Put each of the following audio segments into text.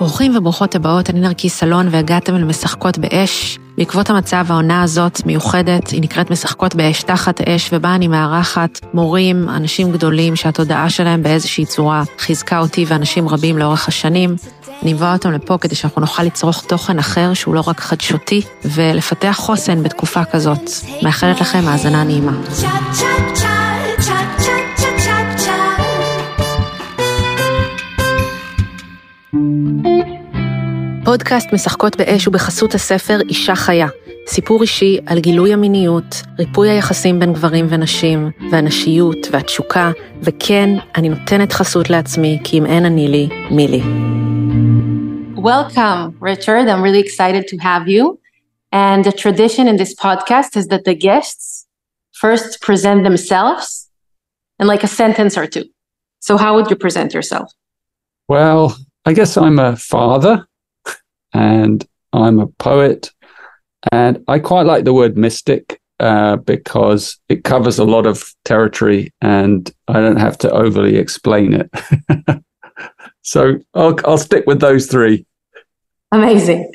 ברוכים וברוכות הבאות, אני נרקיס סלון והגעתם אל משחקות באש. בעקבות המצב העונה הזאת מיוחדת, היא נקראת משחקות באש תחת אש, ובה אני מארחת מורים, אנשים גדולים שהתודעה שלהם באיזושהי צורה חיזקה אותי ואנשים רבים לאורך השנים. אני מבואה אותם לפה כדי שאנחנו נוכל לצרוך תוכן אחר שהוא לא רק חדשותי, ולפתח חוסן בתקופה כזאת. מאחלת לכם האזנה נעימה. פודקאסט משחקות באש ובחסות הספר אישה חיה, סיפור אישי על גילוי המיניות, ריפוי היחסים בין גברים ונשים, והנשיות והתשוקה, וכן, אני נותנת חסות לעצמי, כי אם אין אני לי, מי לי. Welcome, Richard. I'm really excited to have you. And the tradition in this podcast is that the guests first present themselves in like a sentence or two. So, how would you present yourself? Well, I guess I'm a father and I'm a poet. And I quite like the word mystic uh, because it covers a lot of territory and I don't have to overly explain it. so I'll, I'll stick with those three. Amazing.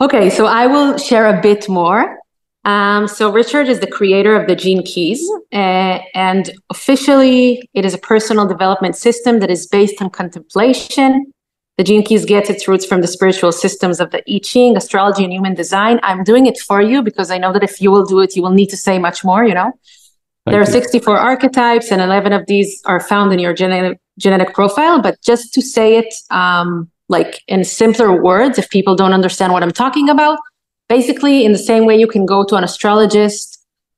Okay, so I will share a bit more. Um, so Richard is the creator of the Gene Keys, uh, and officially it is a personal development system that is based on contemplation. The Gene Keys gets its roots from the spiritual systems of the I Ching, astrology, and human design. I'm doing it for you because I know that if you will do it, you will need to say much more. You know, Thank there you. are 64 archetypes, and 11 of these are found in your genetic genetic profile. But just to say it. Um, like in simpler words if people don't understand what i'm talking about basically in the same way you can go to an astrologist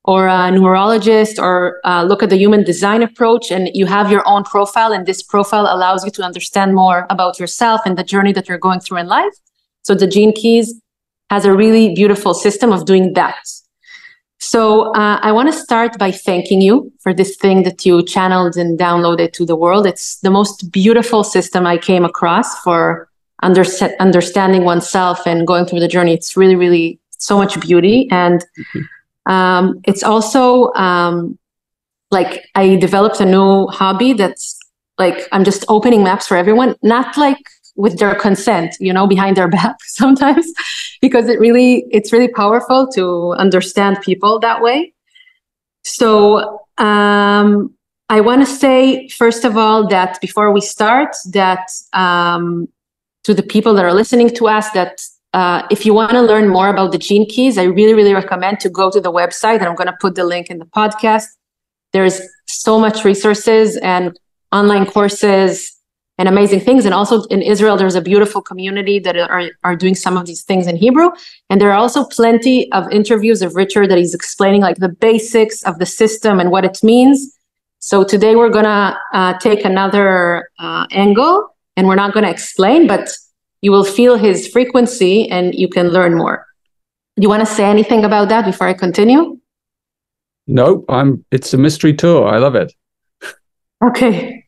or a numerologist or uh, look at the human design approach and you have your own profile and this profile allows you to understand more about yourself and the journey that you're going through in life so the gene keys has a really beautiful system of doing that so uh, I want to start by thanking you for this thing that you channeled and downloaded to the world. It's the most beautiful system I came across for under- understanding oneself and going through the journey. It's really, really so much beauty. And mm-hmm. Um, it's also um, like I developed a new hobby that's like I'm just opening maps for everyone, not like with their consent you know behind their back sometimes because it really it's really powerful to understand people that way. So um, i want to say first of all that before we start that um, to the people that are listening to us that uh, if you want to learn more about the gene keys i really really recommend to go to the website and i'm going to put the link in the podcast there's so much resources and online courses and amazing things. And also in Israel, there's a beautiful community that are, are doing some of these things in Hebrew. And there are also plenty of interviews of Richard that he's explaining like the basics of the system and what it means. So today we're going to uh, take another uh, angle and we're not going to explain, but you will feel his frequency and you can learn more. Do you want to say anything about that before I continue? No, I'm it's a mystery tour. I love it. Okay.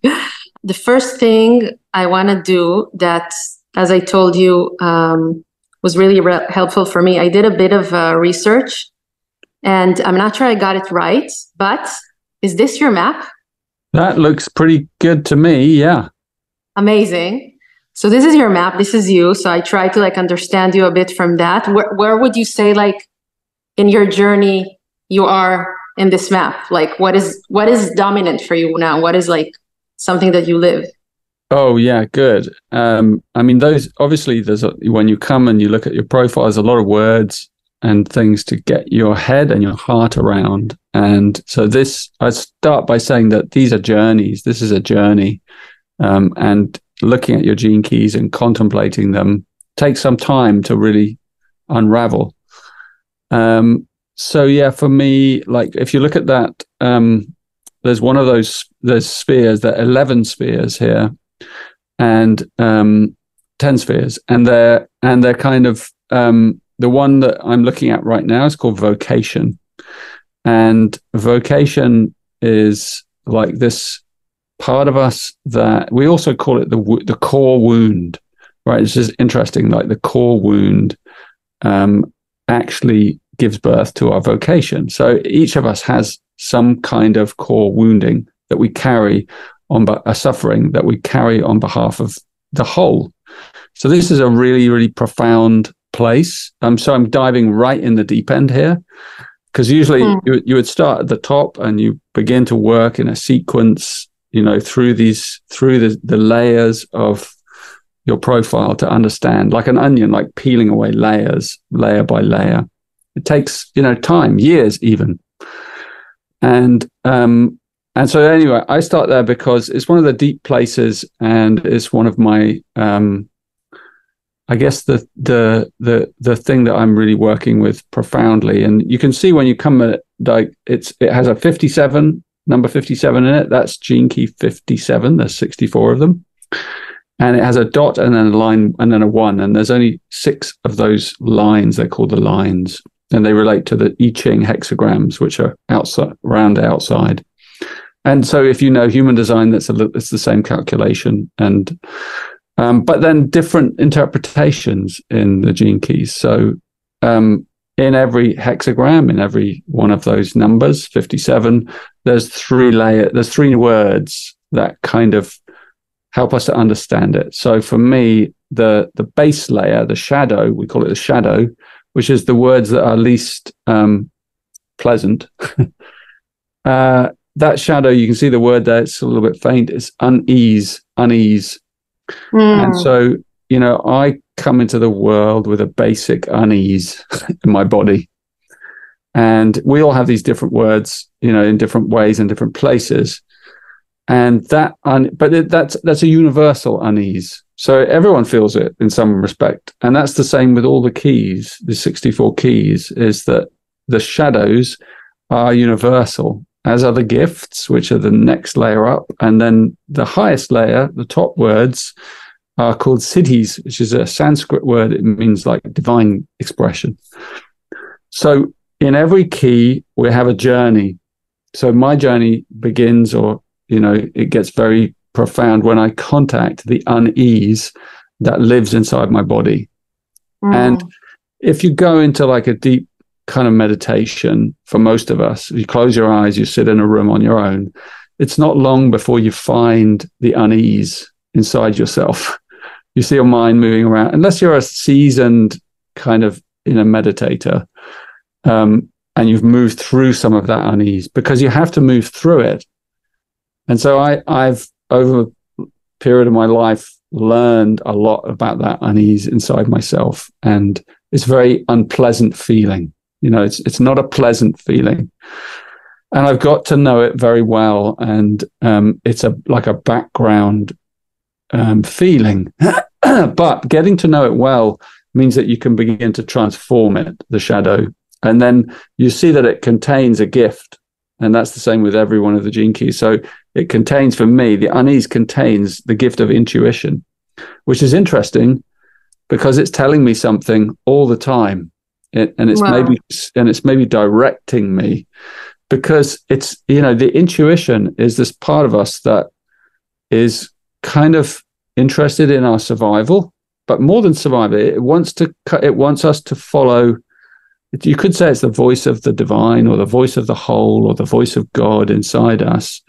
the first thing I want to do that, as I told you, um, was really re- helpful for me. I did a bit of uh, research and I'm not sure I got it right, but is this your map? That looks pretty good to me. Yeah. Amazing. So this is your map. This is you. So I try to like understand you a bit from that. Where, where would you say like in your journey you are in this map? Like what is what is dominant for you now? What is like something that you live oh yeah good um i mean those obviously there's a, when you come and you look at your profile there's a lot of words and things to get your head and your heart around and so this i start by saying that these are journeys this is a journey um, and looking at your gene keys and contemplating them takes some time to really unravel. Um, so yeah for me like if you look at that um, there's one of those there's spheres there are 11 spheres here and um 10 spheres. And they're and they're kind of um the one that i'm looking at right now is called vocation. And vocation is like this part of us that we also call it the the core wound right it's just interesting like the core wound um actually gives birth to our vocation so each of us has some kind of core wounding that we carry on but a suffering that we carry on behalf of the whole. So this is a really, really profound place. Um, so I'm diving right in the deep end here because usually mm. you, you would start at the top and you begin to work in a sequence, you know, through these, through the, the layers of your profile to understand like an onion, like peeling away layers, layer by layer. It takes, you know, time, years even. And um, and so anyway, I start there because it's one of the deep places, and it's one of my, um, I guess the the the the thing that I'm really working with profoundly. And you can see when you come at like it's it has a 57 number 57 in it. That's gene key 57. There's 64 of them, and it has a dot and then a line and then a one. And there's only six of those lines. They're called the lines, and they relate to the I Ching hexagrams, which are outside around outside. And so, if you know human design, that's a it's the same calculation, and um, but then different interpretations in the gene keys. So, um, in every hexagram, in every one of those numbers, fifty-seven, there's three layer, there's three words that kind of help us to understand it. So, for me, the the base layer, the shadow, we call it the shadow, which is the words that are least um, pleasant. uh, that shadow, you can see the word there, it's a little bit faint. It's unease, unease. Mm. And so, you know, I come into the world with a basic unease in my body. And we all have these different words, you know, in different ways and different places. And that, un- but it, that's that's a universal unease. So everyone feels it in some respect, and that's the same with all the keys. The sixty-four keys is that the shadows are universal, as are the gifts, which are the next layer up. And then the highest layer, the top words, are called siddhis, which is a Sanskrit word. It means like divine expression. So in every key, we have a journey. So my journey begins, or, you know, it gets very profound when I contact the unease that lives inside my body. Mm. And if you go into like a deep kind of meditation for most of us. You close your eyes, you sit in a room on your own. It's not long before you find the unease inside yourself. You see your mind moving around, unless you're a seasoned kind of you know meditator, um, and you've moved through some of that unease because you have to move through it. And so I, I've over a period of my life learned a lot about that unease inside myself, and it's a very unpleasant feeling. You know, it's it's not a pleasant feeling, and I've got to know it very well, and um, it's a like a background um, feeling. but getting to know it well means that you can begin to transform it, the shadow, and then you see that it contains a gift, and that's the same with every one of the gene keys. So it contains, for me, the unease contains the gift of intuition, which is interesting because it's telling me something all the time it, and it's wow. maybe and it's maybe directing me because it's you know the intuition is this part of us that is kind of interested in our survival but more than survival it wants to it wants us to follow you could say it's the voice of the divine or the voice of the whole or the voice of god inside us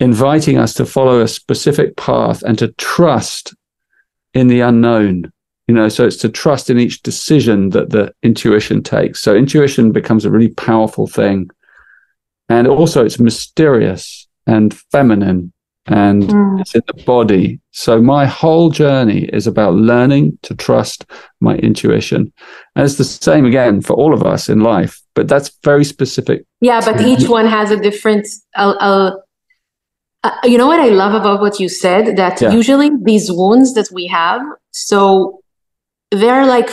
inviting us to follow a specific path and to trust in the unknown. You know so it's to trust in each decision that the intuition takes. So intuition becomes a really powerful thing. And also it's mysterious and feminine and mm. it's in the body so my whole journey is about learning to trust my intuition and it's the same again for all of us in life but that's very specific yeah but each one has a different uh, you know what I love about what you said? That yeah. usually these wounds that we have, so they're like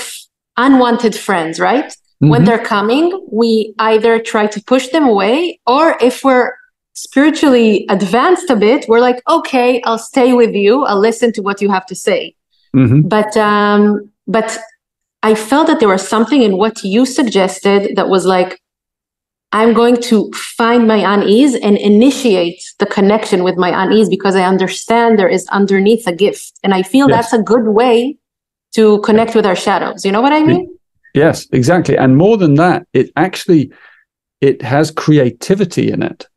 unwanted friends, right? Mm-hmm. When they're coming, we either try to push them away, or if we're spiritually advanced a bit, we're like, okay, I'll stay with you. I'll listen to what you have to say. Mm-hmm. But um, but I felt that there was something in what you suggested that was like, I'm going to find my unease and initiate the connection with my unease because I understand there is underneath a gift. And I feel yes. that's a good way to connect with our shadows. You know what I mean? Yes, exactly. And more than that, it actually it has creativity in it.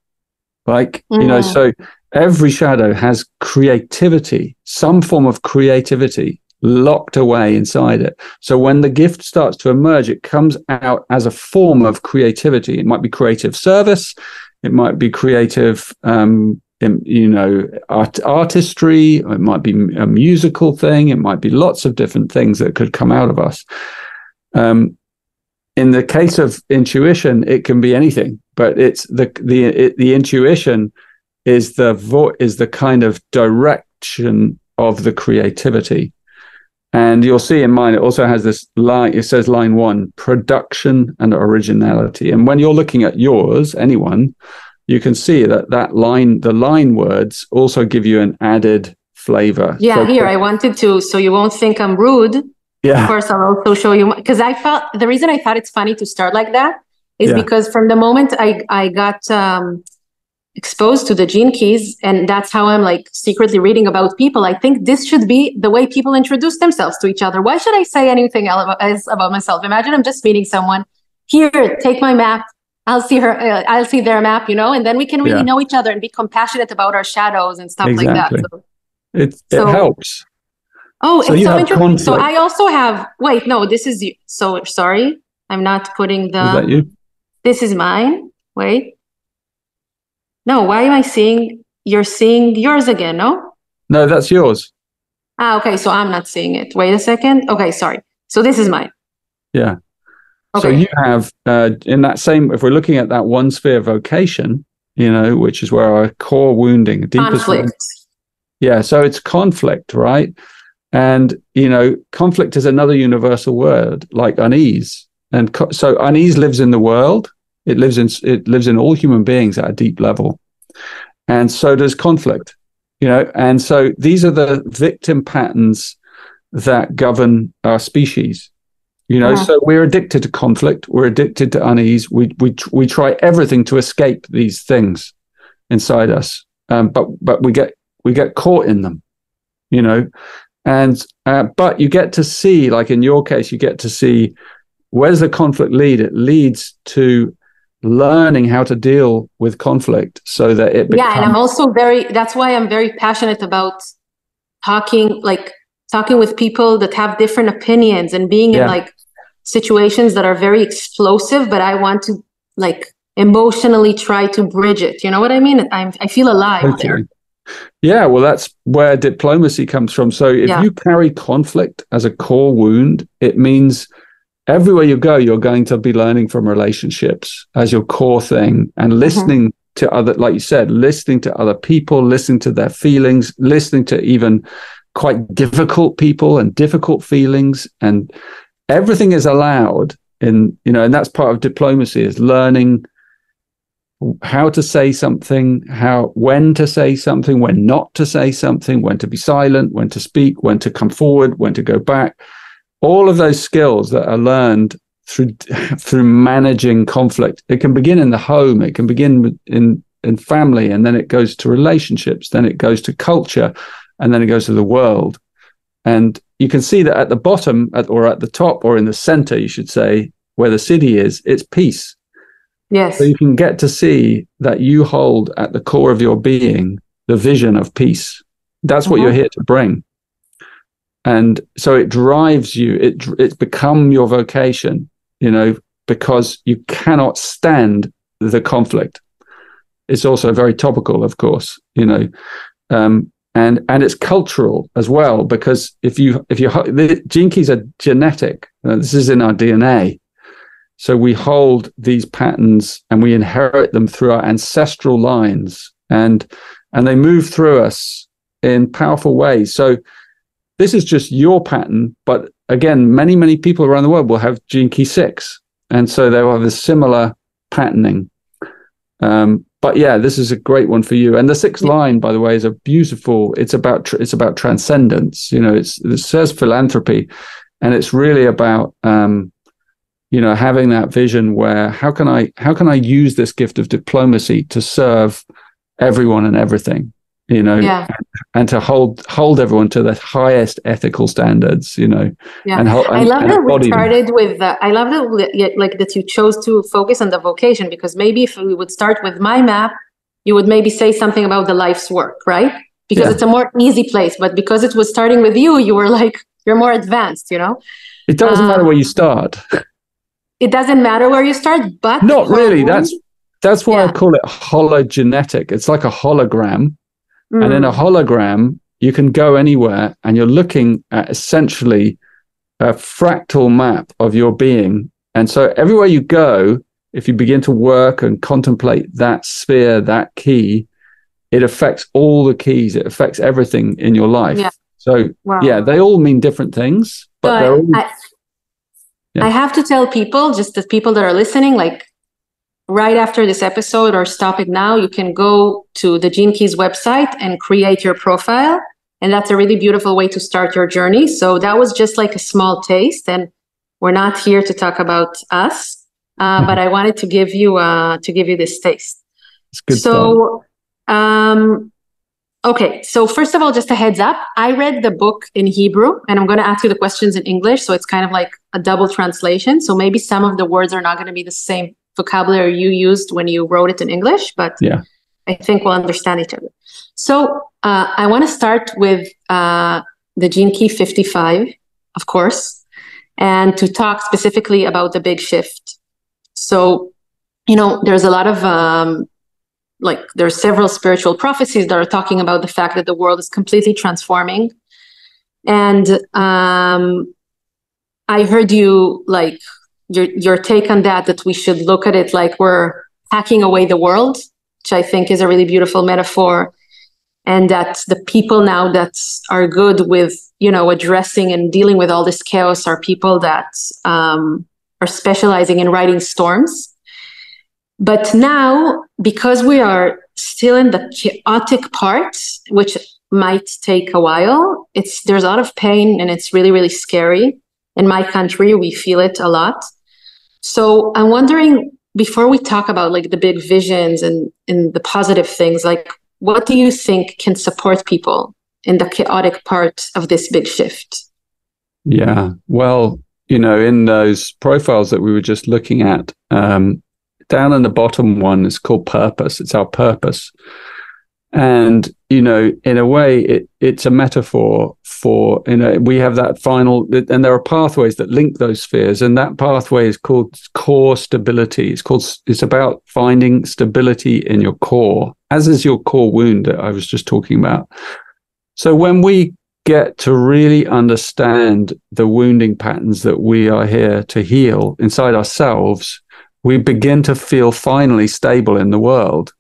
Like, mm. you know, mm. so every shadow has creativity, some form of creativity locked away inside it. So when the gift starts to emerge, it comes out as a form of creativity. It might be creative service, it might be creative, um, you know, art, artistry, it might be a musical thing, it might be lots of different things that could come out of us. Um, in the case of intuition, it can be anything, but it's the the it, the intuition is the vo- is the kind of direction of the creativity. And you'll see in mine, it also has this line, it says line one, production and originality. And when you're looking at yours, anyone, you can see that that line, the line words also give you an added flavor. Yeah, so, here I wanted to, so you won't think I'm rude. Yeah. Of course, I'll also show you because I felt the reason I thought it's funny to start like that is yeah. because from the moment I I got um, exposed to the gene keys and that's how i'm like secretly reading about people i think this should be the way people introduce themselves to each other why should i say anything else about myself imagine i'm just meeting someone here take my map i'll see her uh, i'll see their map you know and then we can really yeah. know each other and be compassionate about our shadows and stuff exactly. like that so, it, so, helps oh so it's so interesting conflict. so i also have wait no this is you so sorry i'm not putting the is that you? This is mine wait no, why am I seeing you're seeing yours again? No? No, that's yours. Ah, okay. So I'm not seeing it. Wait a second. Okay, sorry. So this is mine. Yeah. Okay. So you have uh, in that same, if we're looking at that one sphere vocation, you know, which is where our core wounding, deepest conflict. Yeah. So it's conflict, right? And you know, conflict is another universal word like unease. And co- so unease lives in the world, it lives in it lives in all human beings at a deep level, and so does conflict. You know, and so these are the victim patterns that govern our species. You know, yeah. so we're addicted to conflict. We're addicted to unease. We we we try everything to escape these things inside us, um, but but we get we get caught in them. You know, and uh, but you get to see, like in your case, you get to see where does the conflict lead? It leads to learning how to deal with conflict so that it becomes- yeah and i'm also very that's why i'm very passionate about talking like talking with people that have different opinions and being yeah. in like situations that are very explosive but i want to like emotionally try to bridge it you know what i mean i'm i feel alive okay. there yeah well that's where diplomacy comes from so if yeah. you carry conflict as a core wound it means everywhere you go, you're going to be learning from relationships as your core thing and mm-hmm. listening mm-hmm. to other, like you said, listening to other people, listening to their feelings, listening to even quite difficult people and difficult feelings. And everything is allowed in, you know, and that's part of diplomacy is learning how to say something, how when to say something, when not to say something, when to be silent, when to speak, when to come forward, when to go back all of those skills that are learned through through managing conflict it can begin in the home it can begin in in family and then it goes to relationships then it goes to culture and then it goes to the world. And you can see that at the bottom at, or at the top or in the center you should say where the siddhi is it's peace. Yes. So you can get to see that you hold at the core of your being the vision of peace. That's what you're uh-huh. here to bring and so it drives you it it's become your vocation you know because you cannot stand the conflict. It's also very topical of course you know um, and and it's cultural as well because if you if you the keys are genetic. Uh, this is in our dna so we hold these patterns and we inherit them through our ancestral lines and and they move through us in powerful ways. So this is just your pattern, but again, many, many people around the world will have gene key six. And so they'll have a similar patterning. Um, but yeah, this is a great one for you. And the sixth line, by the way, is a beautiful. It's about it's about transcendence. You know, it's it says philanthropy, and it's really about um, you know having that vision where how can I how can I use this gift of diplomacy to serve everyone and everything you know yeah. And to hold hold everyone to the highest ethical standards you know yeah and, and, i love that we started them. with the, i love that like that you chose to focus on the vocation because maybe if we would start with my map you would maybe say something about the life's work, right? Because Yeah. it's a more easy place. But because it was starting with you, you were like, you're more advanced, you know? It doesn't Uh, matter where you start. It doesn't matter where you start, but Not really. That's that's why I call it hologenetic. It's like a hologram. And in a Mm, hologram, you can go anywhere and you're looking at essentially a fractal map of your being. And so everywhere you go, if you begin to work and contemplate that sphere, that key, it affects all the keys. It affects everything in your life. Yeah. So wow. yeah, they all mean different things, but So they're all I, Yeah. I have to tell people, just the people that are listening, like right after this episode or stop it now, you can go to the Gene Keys website and create your profile. And that's a really beautiful way to start your journey. So that was just like a small taste. And we're not here to talk about us, uh, but I wanted to give you uh, to give you this taste. so, um, okay. So first of all, just a heads up. I read the book in Hebrew, and I'm going to ask you the questions in English. So it's kind of like a double translation. So maybe some of the words are not going to be the same vocabulary you used when you wrote it in English, but Yeah. I think we'll understand each other. So uh, I want to start with uh, the Gene Key 55, of course, and to talk specifically about the big shift. So, you know, there's a lot of um, like there's several spiritual prophecies that are talking about the fact that the world is completely transforming, and um, I heard you like your your take on that that we should look at it like we're hacking away the world, which I think is a really beautiful metaphor, and that the people now that are good with you know addressing and dealing with all this chaos are people that um, are specializing in writing storms. But now, because we are still in the chaotic part, which might take a while, it's there's a lot of pain and it's really really scary. In my country, we feel it a lot. So I'm wondering before we talk about like the big visions and, and the positive things, like what do you think can support people in the chaotic part of this big shift? Yeah. Well, you know, in those profiles that we were just looking at, um, down in the bottom one is called purpose. It's our purpose. And, you know, in a way, it, it's a metaphor for, you know, we have that final, and there are pathways that link those spheres. And that pathway is called core stability. It's called, it's about finding stability in your core, as is your core wound that I was just talking about. So when we get to really understand the wounding patterns that we are here to heal inside ourselves, we begin to feel finally stable in the world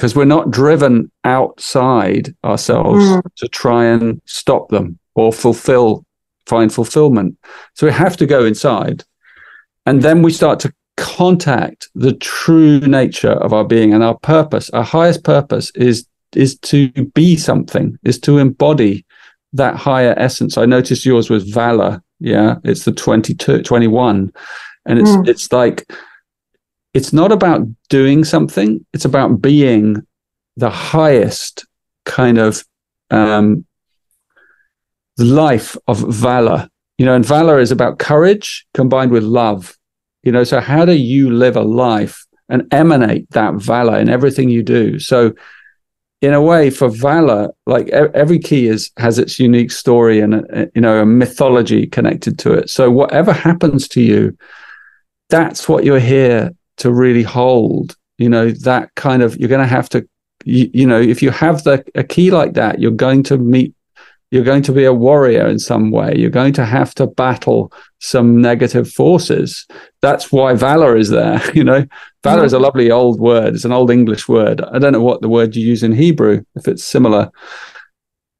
because we're not driven outside ourselves Mm. to try and stop them or fulfill, find fulfillment. So we have to go inside. And then we start to contact the true nature of our being and our purpose. Our highest purpose is is to be something, is to embody that higher essence. I noticed yours was valor. Yeah. It's the 22, 21. And it's Mm. it's like it's not about doing something, it's about being the highest kind of um life of valor. You know, and valor is about courage combined with love. You know, so how do you live a life and emanate that valor in everything you do? So in a way for valor like every key is has its unique story and a, you know a mythology connected to it so whatever happens to you that's what you're here to really hold you know that kind of you're going to have to you, you know if you have the a key like that you're going to meet you're going to be a warrior in some way. You're going to have to battle some negative forces. That's why valor is there you know? Valor is a lovely old word. It's an old english word. I don't know what the word you use in hebrew if it's similar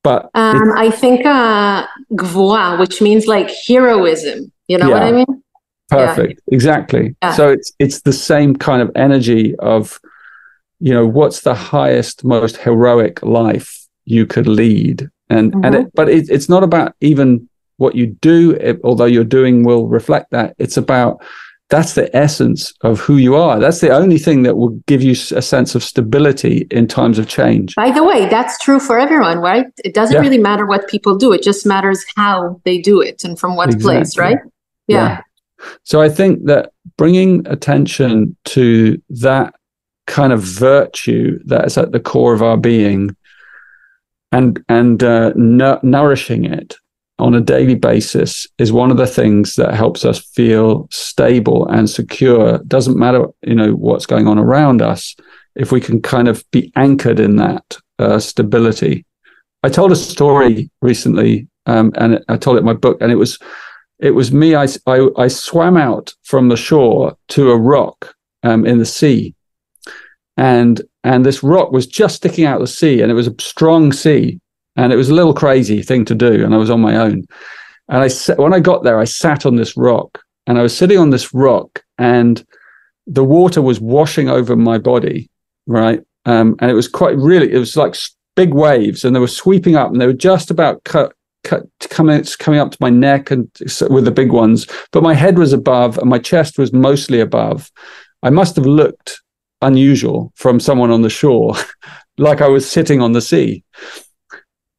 but Um, I think uh, gvura, which means like heroism. You know what I mean? Perfect. Exactly. Yeah. So it's it's the same kind of energy of, you know, what's the highest, most heroic life you could lead, and and Mhm. it, but it, it's not about even what you do, it, although your doing will reflect that. It's about that's the essence of who you are. That's the only thing that will give you a sense of stability in times of change. By the way, that's true for everyone, right? It doesn't Yeah. really matter what people do. It just matters how they do it and from what place, Exactly. right? Yeah. So I think that bringing attention to that kind of virtue that's at the core of our being and and uh, nourishing it on a daily basis is one of the things that helps us feel stable and secure. Doesn't matter you know what's going on around us if we can kind of be anchored in that uh, stability. I told a story recently um, and i told it in my book and it was it was me i, I, I swam out from the shore to a rock um, in the sea. And and this rock was just sticking out of the sea and it was a strong sea and it was a little crazy thing to do and i was on my own. And i when i got there i sat on this rock and i was sitting on this rock and the water was washing over my body right? Um, and it was quite really it was like big waves and they were sweeping up and they were just about cut coming coming up to my neck and with the big ones but my head was above and my chest was mostly above i must have looked unusual from someone on the shore like i was sitting on the sea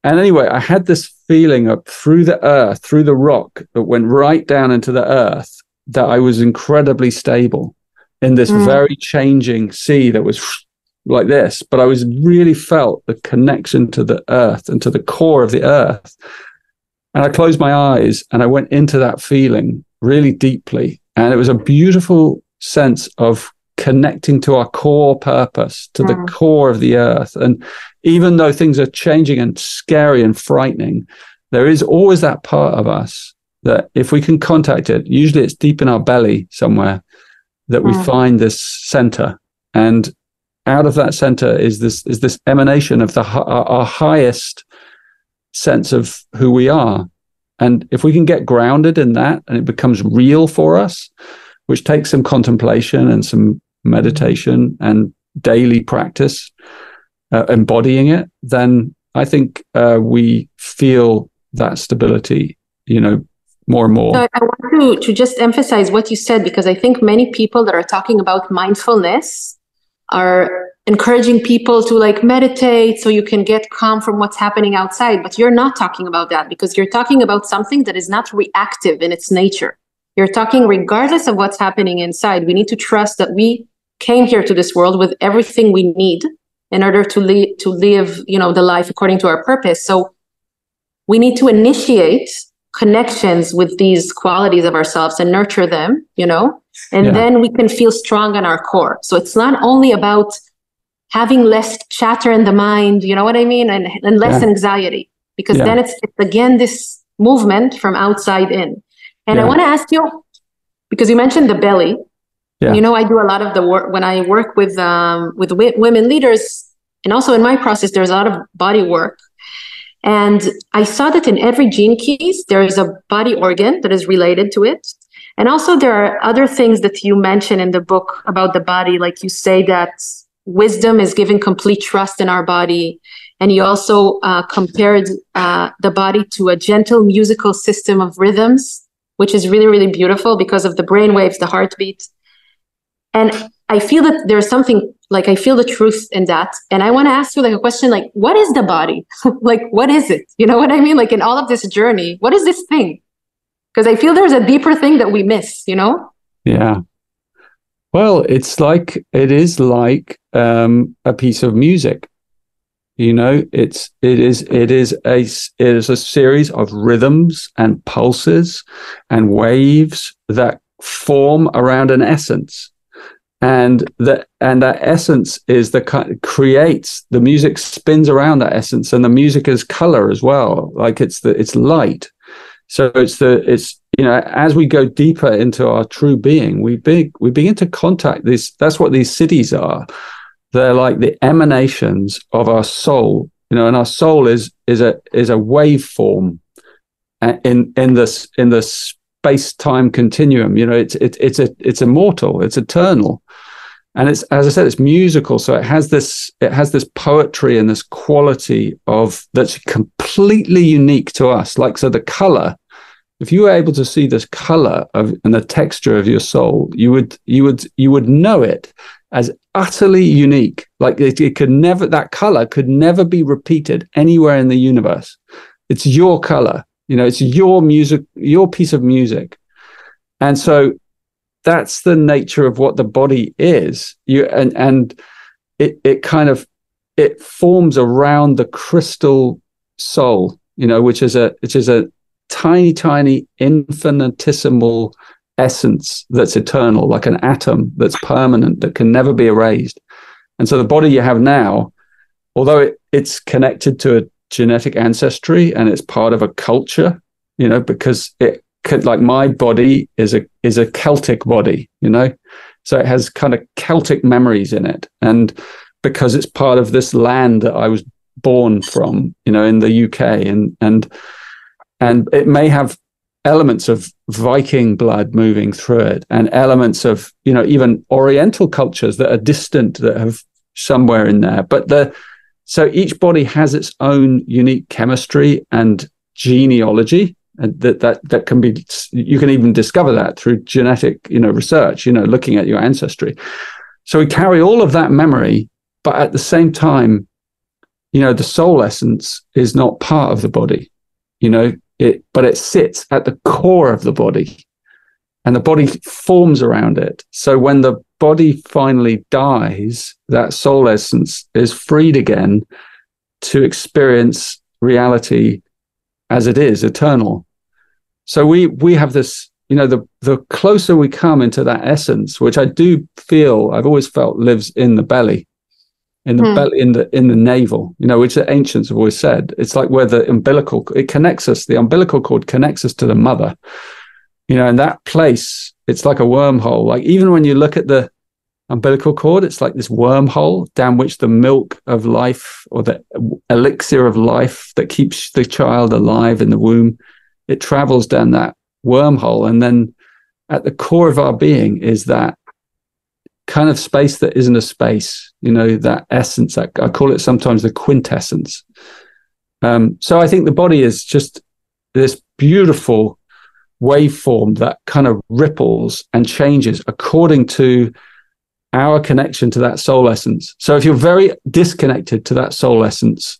and anyway, I had this feeling up through the earth, through the rock that went right down into the earth, that I was incredibly stable in this mm. very changing sea that was like this. But I was really felt the connection to the earth and to the core of the earth. And I closed my eyes and I went into that feeling really deeply. And it was a beautiful sense of connecting to our core purpose, to the mm. core of the earth. And even though things are changing and scary and frightening, there is always that part of us that if we can contact it, usually it's deep in our belly somewhere, that we mm. find this center. And out of that center is this is this emanation of the our, our highest sense of who we are. And if we can get grounded in that and it becomes real for us, which takes some contemplation and some meditation and daily practice, uh, embodying it, then I think uh, we feel that stability, you know, more and more. So I want to, to just emphasize what you said because I think many people that are talking about mindfulness are encouraging people to like meditate so you can get calm from what's happening outside. But you're not talking about that because you're talking about something that is not reactive in its nature. You're talking regardless of what's happening inside. We need to trust that we came here to this world with everything we need in order to live to live you know the life according to our purpose so we need to initiate connections with these qualities of ourselves and nurture them you know and yeah. then we can feel strong in our core so it's not only about having less chatter in the mind you know what i mean and, and less yeah. anxiety because yeah. then it's, it's again this movement from outside in and i want to ask you because you mentioned the belly yeah. You know, I do a lot of the work when I work with um, with w- women leaders, and also in my process, there's a lot of body work. And I saw that in every gene keys, there is a body organ that is related to it. And also, there are other things that you mention in the book about the body, like you say that wisdom is giving complete trust in our body. And he also uh, compared uh, the body to a gentle musical system of rhythms, which is really, really beautiful because of the brain waves, the heartbeat. And I feel that there's something like I feel the truth in that. And I want to ask you like a question like, what is the body? like, what is it? You know what I mean? Like in all of this journey, what is this thing? Because I feel there's a deeper thing that we miss, you know? Yeah. Well, it's like it is like um, a piece of music. You know, it's it is it is a it is a series of rhythms and pulses and waves that form around an essence. And that and that essence is the creates the music spins around that essence and the music is color as well. Like it's the it's light. So it's the it's you know as we go deeper into our true being we big we begin to contact this that's what these siddhis are they're like the emanations of our soul. You know and our soul is is a is a waveform uh, in in this in this space time continuum. You know it's it, it's a it's immortal it's eternal. And it's as i said it's musical so it has this it has this poetry and this quality of that's completely unique to us. Like so the color if you were able to see this color of and the texture of your soul you would you would you would know it as utterly unique. Like it, it could never that color could never be repeated anywhere in the universe. It's your color you know it's your music your piece of music. And so that's the nature of what the body is. You and and it it kind of it forms around the crystal soul, you know, which is a which is a tiny, tiny, infinitesimal essence that's eternal, like an atom that's permanent, that can never be erased. And so the body you have now, although it, it's connected to a genetic ancestry and it's part of a culture, you know, because it could like my body is a is a Celtic body, you know. So it has kind of Celtic memories in it. And because it's part of this land that I was born from, you know, in the UK and and and it may have elements of Viking blood moving through it and elements of, you know, even Oriental cultures that are distant that have somewhere in there. But the so each body has its own unique chemistry and genealogy and that that that can be you can even discover that through genetic you know research you know looking at your ancestry so we carry all of that memory but at the same time you know the soul essence is not part of the body you know it but it sits at the core of the body and the body forms around it. So when the body finally dies that soul essence is freed again to experience reality as it is eternal. So we we have this you know the the closer we come into that essence which i do feel i've always felt lives in the belly in the hmm. belly in the in the navel you know which the ancients have always said. It's like where the umbilical it connects us the umbilical cord connects us to the mother you know in that place it's like a wormhole. Like even when you look at the umbilical cord it's like this wormhole down which the milk of life or the elixir of life that keeps the child alive in the womb it travels down that wormhole. And then at the core of our being is that kind of space that isn't a space, you know, that essence. I, I call it sometimes the quintessence. Um, so I think the body is just this beautiful waveform that kind of ripples and changes according to our connection to that soul essence. So if you're very disconnected to that soul essence,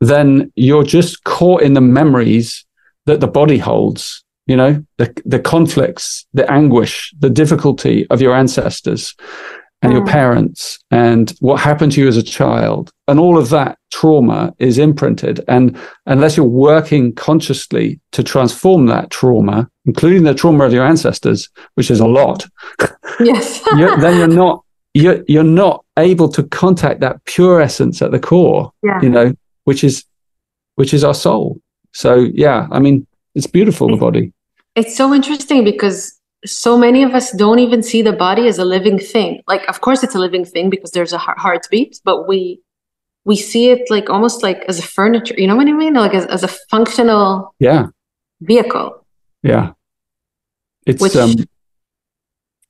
then you're just caught in the memories that the body holds you know the the conflicts the anguish the difficulty of your ancestors and mm. your parents and what happened to you as a child and all of that trauma is imprinted and unless you're working consciously to transform that trauma including the trauma of your ancestors which is a lot yes you're, then you're not you're, you're not able to contact that pure essence at the core yeah. you know which is which is our soul so yeah i mean it's beautiful, the body. It's so interesting because so many of us don't even see the body as a living thing. Like, of course, it's a living thing because there's a heartbeat, but we we see it like almost like as a furniture. You know what I mean? Like as, as a functional yeah vehicle. Yeah, it's Which, um.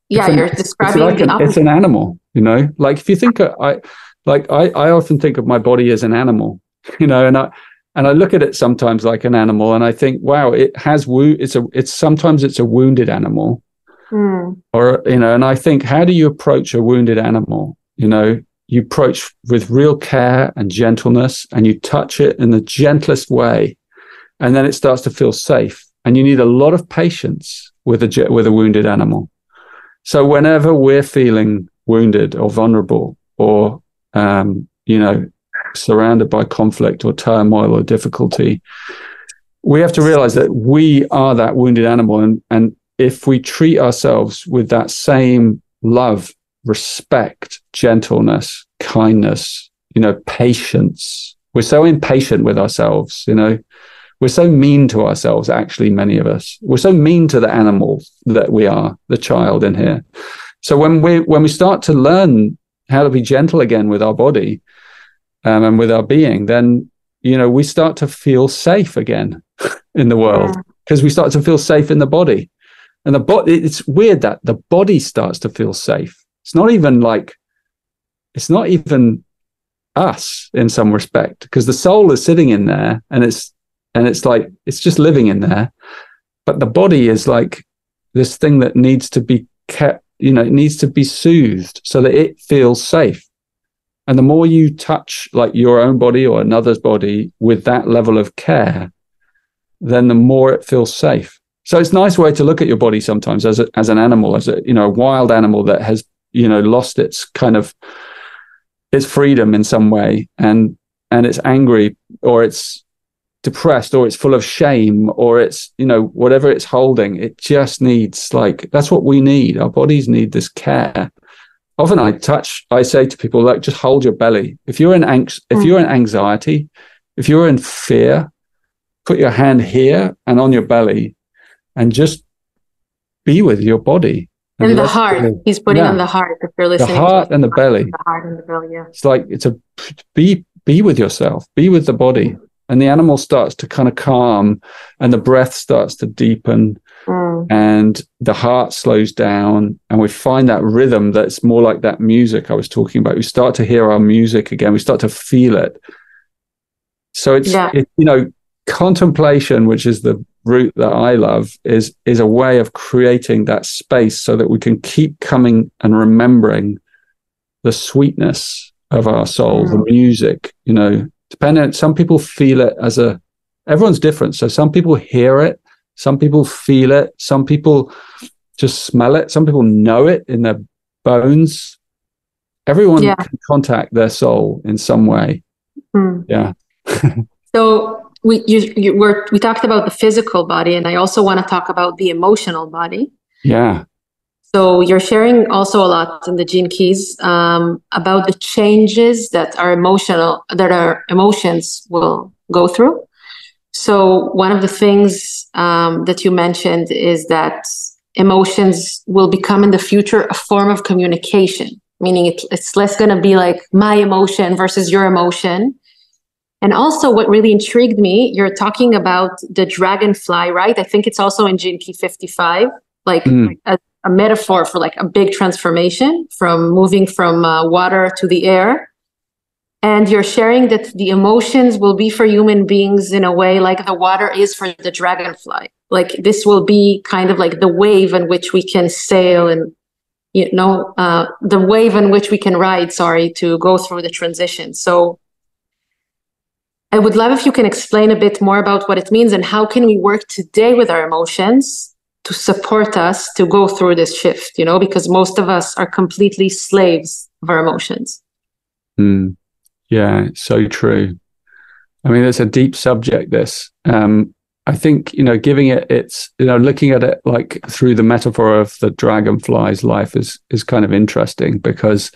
Yeah, an, you're describing it's, like an, it's an animal. You know, like if you think I like I I often think of my body as an animal. You know, and I and I look at it sometimes like an animal, and I think, wow, it has wo- It's a. It's sometimes it's a wounded animal, mm. or you know. And I think, how do you approach a wounded animal? You know, you approach with real care and gentleness, and you touch it in the gentlest way, and then it starts to feel safe. And you need a lot of patience with a with a wounded animal. So whenever we're feeling wounded or vulnerable, or um, you know, surrounded by conflict or turmoil or difficulty, we have to realize that we are that wounded animal. And, and if we treat ourselves with that same love, respect, gentleness, kindness, you know, patience, we're so impatient with ourselves, you know, we're so mean to ourselves, actually, many of us. We're so mean to the animal that we are, the child in here. So when we when we start to learn how to be gentle again with our body, um, and with our being, then you know we start to feel safe again in the world because yeah. we start to feel safe in the body, and the body. It's weird that the body starts to feel safe. It's not even like it's not even us in some respect because the soul is sitting in there and it's and it's like it's just living in there but the body is like this thing that needs to be kept you know it needs to be soothed so that it feels safe and the more you touch like your own body or another's body with that level of care, then the more it feels safe. So it's a nice way to look at your body sometimes as a, as an animal, as a you know a wild animal that has you know lost its kind of it's freedom in some way and and it's angry or it's depressed or it's full of shame or it's you know whatever it's holding it just needs like that's what we need our bodies need this care often i touch i say to people like just hold your belly. If you're in anx if mm. you're in anxiety if you're in fear put your hand here and on your belly and just be with your body. And, the heart. he's putting yeah. on the heart if you're listening the heart and the belly. The heart and the belly yeah. It's like it's a be be with yourself. Be with the body. And the animal starts to kind of calm and the breath starts to deepen mm. and the heart slows down and we find that rhythm that's more like that music i was talking about we start to hear our music again we start to feel it so it's yeah. it, you know contemplation which is the route that i love is is a way of creating that space so that we can keep coming and remembering the sweetness of our soul mm. the music you know depending some people feel it as a everyone's different so some people hear it some people feel it. Some people just smell it. Some people know it in their bones. Everyone yeah. can contact their soul in some way. Mm. yeah. So we you, you were we talked about the physical body and i also want to talk about the emotional body. Yeah. So you're sharing also a lot in the gene keys um, about the changes that our emotional that our emotions will go through. So one of the things um, that you mentioned is that emotions will become in the future a form of communication, meaning it, it's less going to be like my emotion versus your emotion. And also, what really intrigued me, you're talking about the dragonfly, right? I think it's also in Key 55, like mm. a a metaphor for like a big transformation from moving from uh, water to the air and you're sharing that the emotions will be for human beings in a way like the water is for the dragonfly like this will be kind of like the wave in which we can sail and you know uh, the wave in which we can ride sorry to go through the transition so i would love if you can explain a bit more about what it means and how can we work today with our emotions to support us to go through this shift, you know, because most of us are completely slaves of our emotions. Mm. Yeah, so true. I mean, it's a deep subject, this. Um, I think, you know, giving it its, you know, looking at it like through the metaphor of the dragonfly's life is is kind of interesting because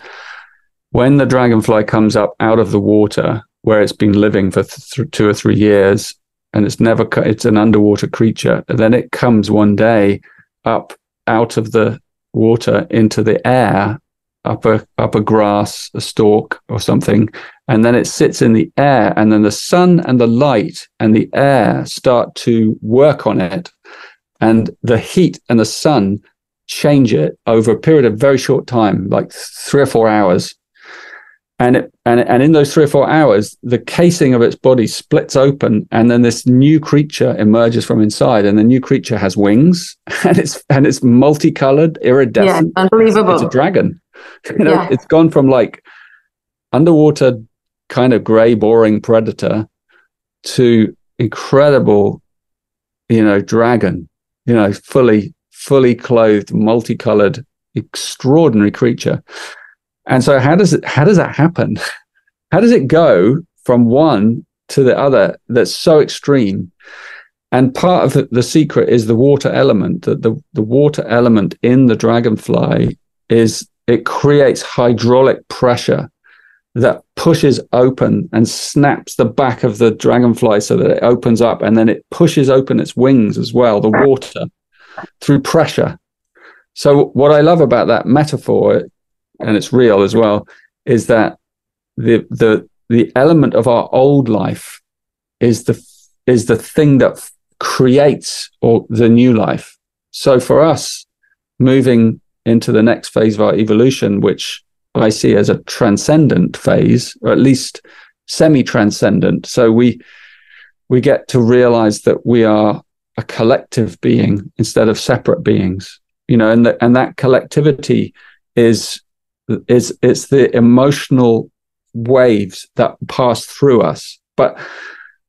when the dragonfly comes up out of the water where it's been living for th- two or three years and it's never it's an underwater creature and then it comes one day up out of the water into the air up a up a grass a stalk or something and then it sits in the air and then the sun and the light and the air start to work on it and the heat and the sun change it over a period of very short time like 3 or 4 hours and it, and and in those three or four hours, the casing of its body splits open, and then this new creature emerges from inside, and the new creature has wings, and it's and it's multicolored, iridescent. Yeah, unbelievable. It's, it's a dragon. You know, yeah. it's gone from like underwater kind of gray, boring predator to incredible, you know, dragon. You know, fully fully clothed, multicolored, extraordinary creature. And so how does it how does that happen? How does it go from one to the other that's so extreme? And part of the, the secret is the water element. That the, the water element in the dragonfly is it creates hydraulic pressure that pushes open and snaps the back of the dragonfly so that it opens up and then it pushes open its wings as well, the water through pressure. So what I love about that metaphor and it's real as well, is that the the the element of our old life is the is the thing that creates or the new life. So for us, moving into the next phase of our evolution, which I see as a transcendent phase, or at least semi-transcendent. So we we get to realize that we are a collective being instead of separate beings. You know, and that and that collectivity is is it's the emotional waves that pass through us but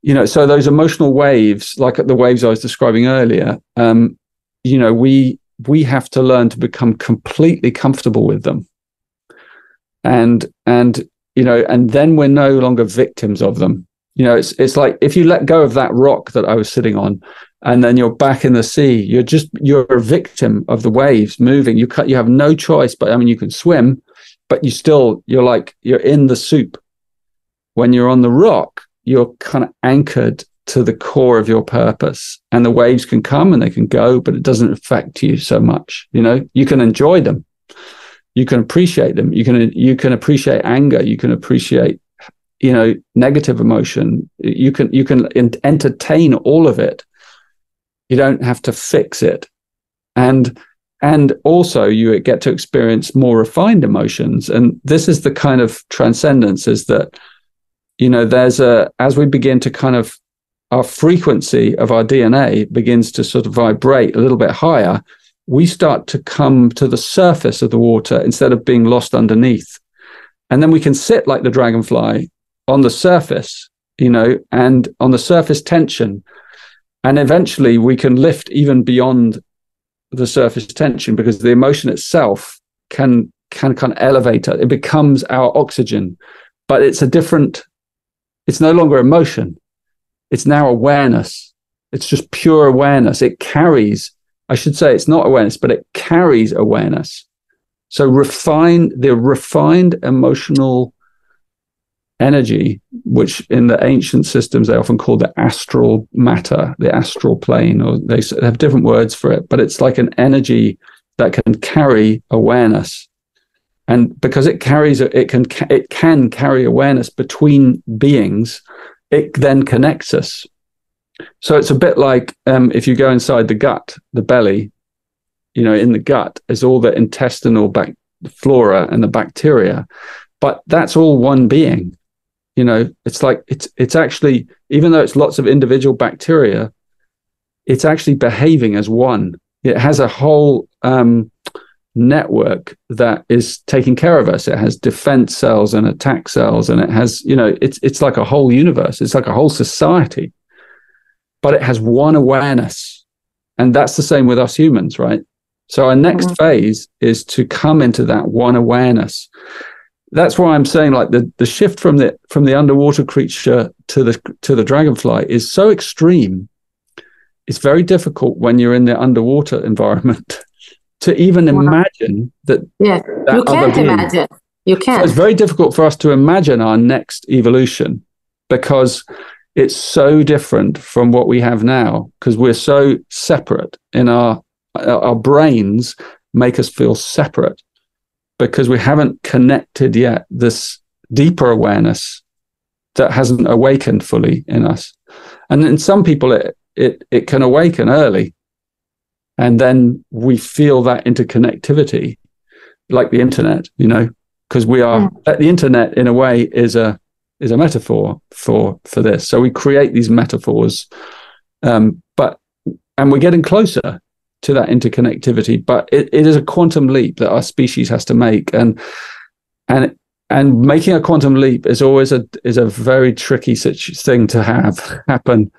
you know so those emotional waves like the waves i was describing earlier um you know we we have to learn to become completely comfortable with them and and you know, and then we're no longer victims of them. You know, it's it's like if you let go of that rock that I was sitting on, and then you're back in the sea, you're just you're a victim of the waves moving. You cut, you have no choice. But I mean, you can swim, but you still you're like you're in the soup. When you're on the rock, you're kind of anchored to the core of your purpose, and the waves can come and they can go, but it doesn't affect you so much. You know, you can enjoy them. You can appreciate them. You can you can appreciate anger. You can appreciate you know negative emotion. You can you can entertain all of it. You don't have to fix it. And and also you get to experience more refined emotions. And this is the kind of transcendence is that you know there's a as we begin to kind of our frequency of our dna begins to sort of vibrate a little bit higher we start to come to the surface of the water instead of being lost underneath. And then we can sit like the dragonfly on the surface, you know, and on the surface tension. And eventually we can lift even beyond the surface tension because the emotion itself can can kind of elevate it. It becomes our oxygen, but it's a different, it's no longer emotion. It's now awareness. It's just pure awareness. It carries I should say it's not awareness, but it carries awareness. So refine the refined emotional energy, which in the ancient systems they often call the astral matter, the astral plane, or they have different words for it, but it's like an energy that can carry awareness. And because it carries, it can, it can carry awareness between beings, it then connects us so it's a bit like um, if you go inside the gut, the belly, you know, in the gut is all the intestinal flora and the bacteria, but that's all one being. You know, it's like it's it's actually even though it's lots of individual bacteria, it's actually behaving as one. It has a whole um, network that is taking care of us. It has defense cells and attack cells, and it has you know it's it's like a whole universe. It's like a whole society but it has one awareness. And that's the same with us humans, right? So our next mm-hmm. phase is to come into that one awareness. That's why I'm saying like the, the shift from the from the underwater creature to the to the dragonfly is so extreme. It's very difficult when you're in the underwater environment to even wow. imagine that. Yeah, that you can't imagine. You can't. So it's very difficult for us to imagine our next evolution because it's so different from what we have now because we're so separate in our our brains make us feel separate because we haven't connected yet this deeper awareness that hasn't awakened fully in us and in some people it it it can awaken early and then we feel that interconnectivity like the internet you know because we are mm. the internet in a way is a is a metaphor for for this. So we create these metaphors, um, but and we're getting closer to that interconnectivity. But it, it is a quantum leap that our species has to make, and and and making a quantum leap is always a is a very tricky such thing to have happen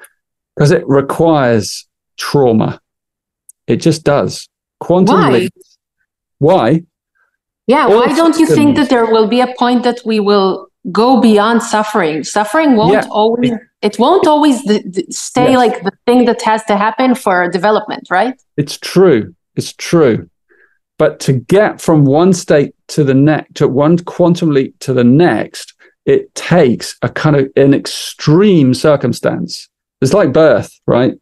because it requires trauma. It just does. Quantum Why? leap. Why? Yeah, All why oh, don't you think that there will be a point that we will go beyond suffering. Suffering won't yeah. always it won't always th- th- stay yes. like the thing that has to happen for development, right? It's true. It's true. But to get from one state to the next, to one quantum leap to the next, it takes a kind of an extreme circumstance. It's like birth, right?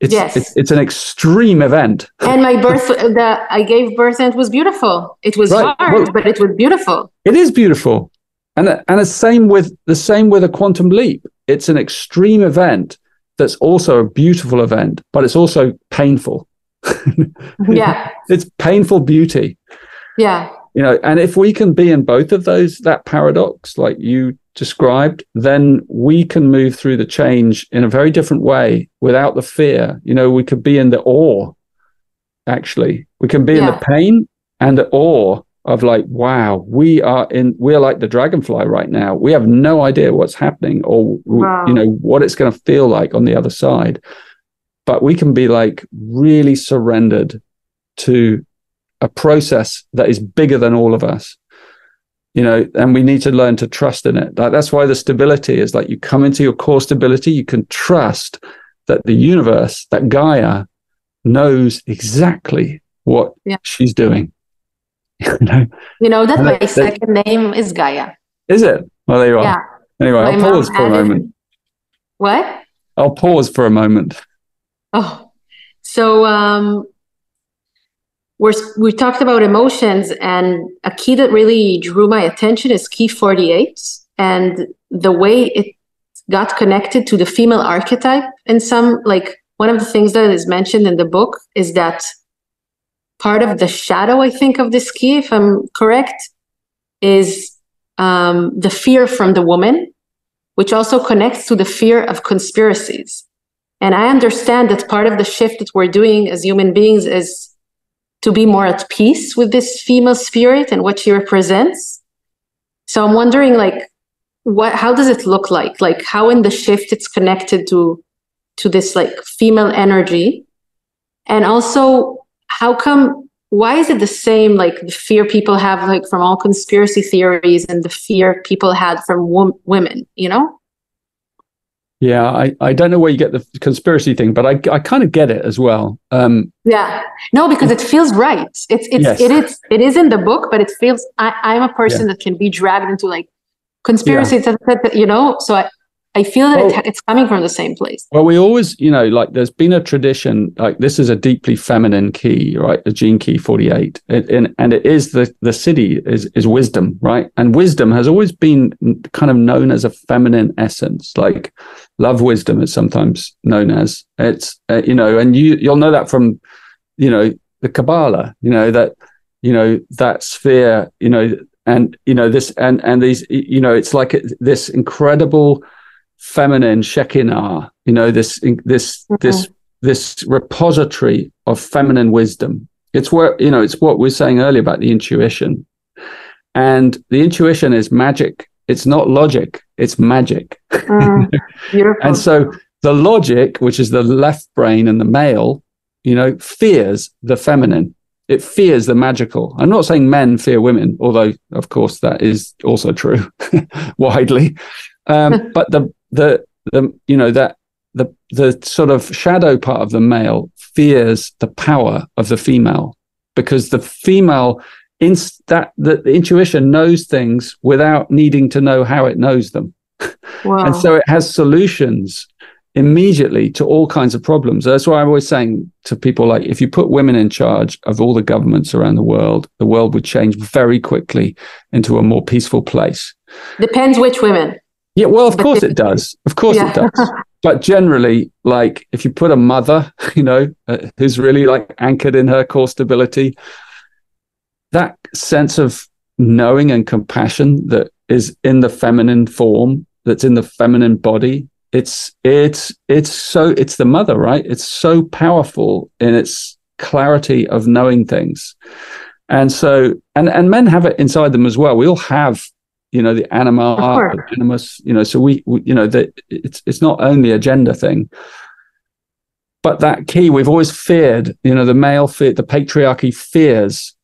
It's, yes. it's, it's an extreme event. And my birth, the I gave birth and it was beautiful. It was right. hard, well, but it was beautiful. It is beautiful. And and the same with the same with a quantum leap. It's an extreme event that's also a beautiful event, but it's also painful. yeah. It's painful beauty. Yeah. You know, and if we can be in both of those, that paradox, like you described, then we can move through the change in a very different way without the fear. You know, we could be in the awe, actually. We can be yeah. in the pain and the awe of like, wow, we are in, we're like the dragonfly right now. We have no idea what's happening or, wow. you know, what it's going to feel like on the other side. But we can be like really surrendered to a process that is bigger than all of us. You know and we need to learn to trust in it. Like that's why the stability is like you come into your core stability you can trust that the universe that gaia knows exactly what yeah. she's doing. You know, you know that my second name is gaia. Is it? Well there you are. Yeah. anyway my i'll pause for a moment. What? I'll pause for a moment. Oh. So um we're, we talked about emotions, and a key that really drew my attention is key 48 and the way it got connected to the female archetype. And some, like, one of the things that is mentioned in the book is that part of the shadow, I think, of this key, if I'm correct, is um, the fear from the woman, which also connects to the fear of conspiracies. And I understand that part of the shift that we're doing as human beings is to be more at peace with this female spirit and what she represents. So I'm wondering, like, what? How does it look like? Like, how in the shift it's connected to to this like female energy, and also how come? Why is it the same? Like the fear people have, like from all conspiracy theories, and the fear people had from wom- women. You know? Yeah, I, I don't know where you get the conspiracy thing, but I, I kind of get it as well. Um, yeah, no, because it feels right. It's it's yes. it is it is in the book, but it feels I, I'm a person yeah. that can be dragged into like conspiracy, yeah. you know. So I, I feel that well, it, it's coming from the same place. Well, we always, you know, like there's been a tradition, like this is a deeply feminine key, right? The gene key 48. It, and, and it is the, the siddhi is, is wisdom, right? And wisdom has always been kind of known as a feminine essence, like love wisdom is sometimes known as. It's, uh, you know, and you, you'll know that from, you know, the Kabbalah, you know, that, you know, that sphere, you know, and, you know, this, and, and these, you know, it's like this incredible, feminine Shekinah, you know, this this mm-hmm. this this repository of feminine wisdom. It's what you know, it's what we are saying earlier about the intuition. And the intuition is magic. It's not logic, it's magic. Mm, and so the logic, which is the left brain and the male, you know, fears the feminine. It fears the magical. I'm not saying men fear women, although, of course, that is also true widely. Um, but the the the you know that the the sort of shadow part of the male fears the power of the female because the female in that the, the intuition knows things without needing to know how it knows them wow. and so it has solutions immediately to all kinds of problems that's why i'm always saying to people like if you put women in charge of all the governments around the world the world would change very quickly into a more peaceful place depends which women yeah, well, of course it does. Of course yeah. it does. But generally, like if you put a mother, you know, uh, who's really like anchored in her core stability, that sense of knowing and compassion that is in the feminine form, that's in the feminine body, it's it's it's so it's the mother, right? It's so powerful in its clarity of knowing things. And so and and men have it inside them as well. We all have you know the anima animus you know so we, we you know that it's it's not only a gender thing but that key we've always feared you know the male fear the patriarchy fears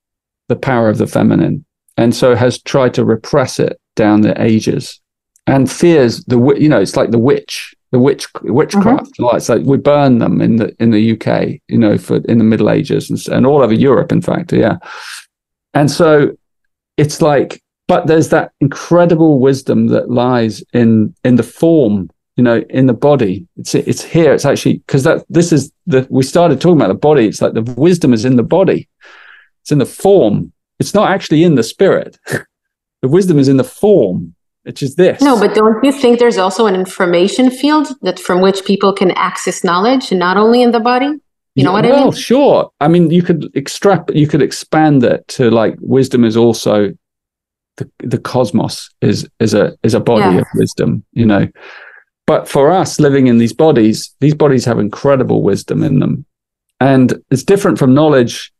the power of the feminine. And so has tried to repress it down the ages. And fears the you know it's like the witch the witch witchcraft mm-hmm. it's like we burn them in the in the UK you know for in the middle ages and, and all over Europe in fact yeah. And so it's like but there's that incredible wisdom that lies in in the form you know in the body. It's it's here. It's actually because that this is the we started talking about the body. It's like the wisdom is in the body it's in the form it's not actually in the spirit the wisdom is in the form which is this no but don't you think there's also an information field that from which people can access knowledge not only in the body you know what well, I mean? Well, sure. I mean, you could extract, you could expand it to like wisdom is also the, the cosmos is is a is a body yeah. of wisdom you know but for us living in these bodies these bodies have incredible wisdom in them and it's different from knowledge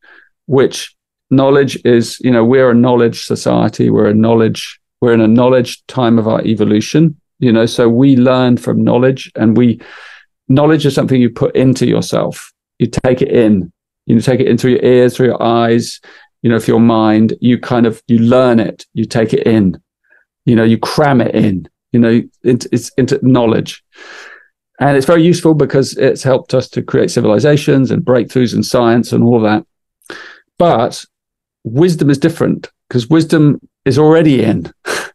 which knowledge is you know we're a knowledge society. We're a knowledge we're in a knowledge time of our evolution you know so we learn from knowledge and we knowledge is something you put into yourself. You take it in. You take it in through your ears through your eyes you know, for your mind, you kind of you learn it, you take it in, you know, you cram it in, you know, it's into knowledge. And it's very useful because it's helped us to create civilizations and breakthroughs in science and all that. But wisdom is different because wisdom is already in. it's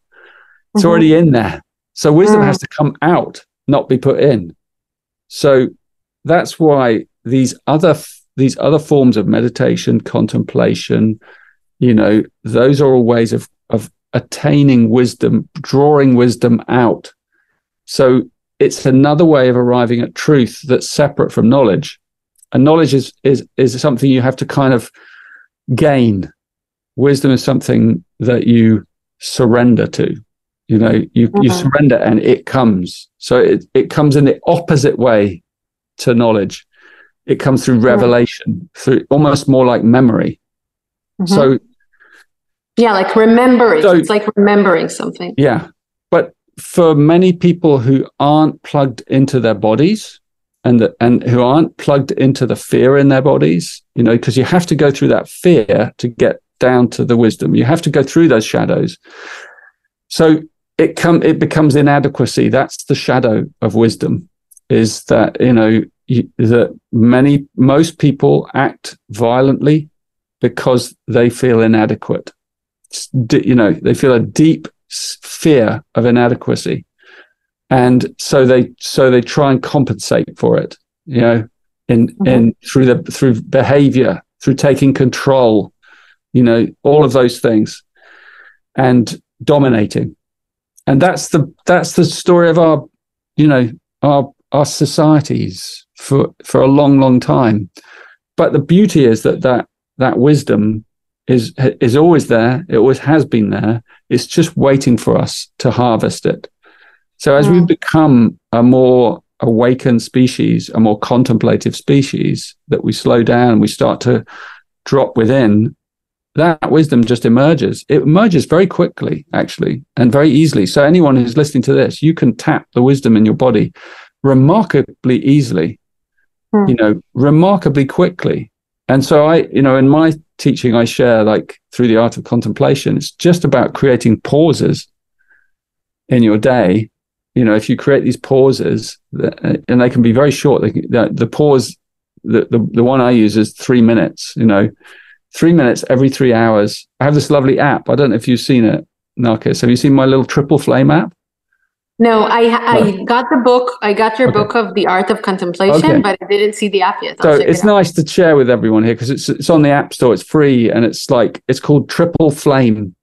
mm-hmm. already in there. So wisdom mm. has to come out, not be put in. So that's why these other these other forms of meditation, contemplation, you know, those are all ways of of attaining wisdom, drawing wisdom out. So it's another way of arriving at truth that's separate from knowledge. And knowledge is is is something you have to kind of gain. Wisdom is something that you surrender to. You know, you mm-hmm. you surrender and it comes. So it, it comes in the opposite way to knowledge. It comes through revelation, through almost more like memory. Mm-hmm. So yeah, like remembering. So, it's like remembering something. Yeah. But for many people who aren't plugged into their bodies and the, and who aren't plugged into the fear in their bodies, you know, because you have to go through that fear to get down to the wisdom. You have to go through those shadows. So it come it becomes inadequacy. That's the shadow of wisdom. Is that you know you, that many most people act violently because they feel inadequate. You know they feel a deep fear of inadequacy, and so they so they try and compensate for it. You know, in mm-hmm. in through the through behavior, through taking control. You know, all of those things, and dominating. And that's the that's the story of our you know our our societies for for a long long time. But the beauty is that that that wisdom is is always there. It always has been there. It's just waiting for us to harvest it. So as yeah. we hmm. become a more awakened species a more contemplative species that we slow down we start to drop within that wisdom just emerges. It emerges very quickly, actually, and very easily. So anyone who's listening to this, you can tap the wisdom in your body remarkably easily, hmm. you know, remarkably quickly. And so I, you know, in my teaching, I share like through the art of contemplation, it's just about creating pauses in your day. You know, if you create these pauses, and they can be very short, can, the, the pause, the, the, the one I use is three minutes, you know, three minutes every three hours. I have this lovely app. I don't know if you've seen it, Narkis. Have you seen my little triple flame app? No, I I got the book. I got your okay. book of the art of contemplation, okay. but I didn't see the app yet. I'll so it's it nice to share with everyone here because it's it's on the app store. It's free and it's like it's called Triple Flame,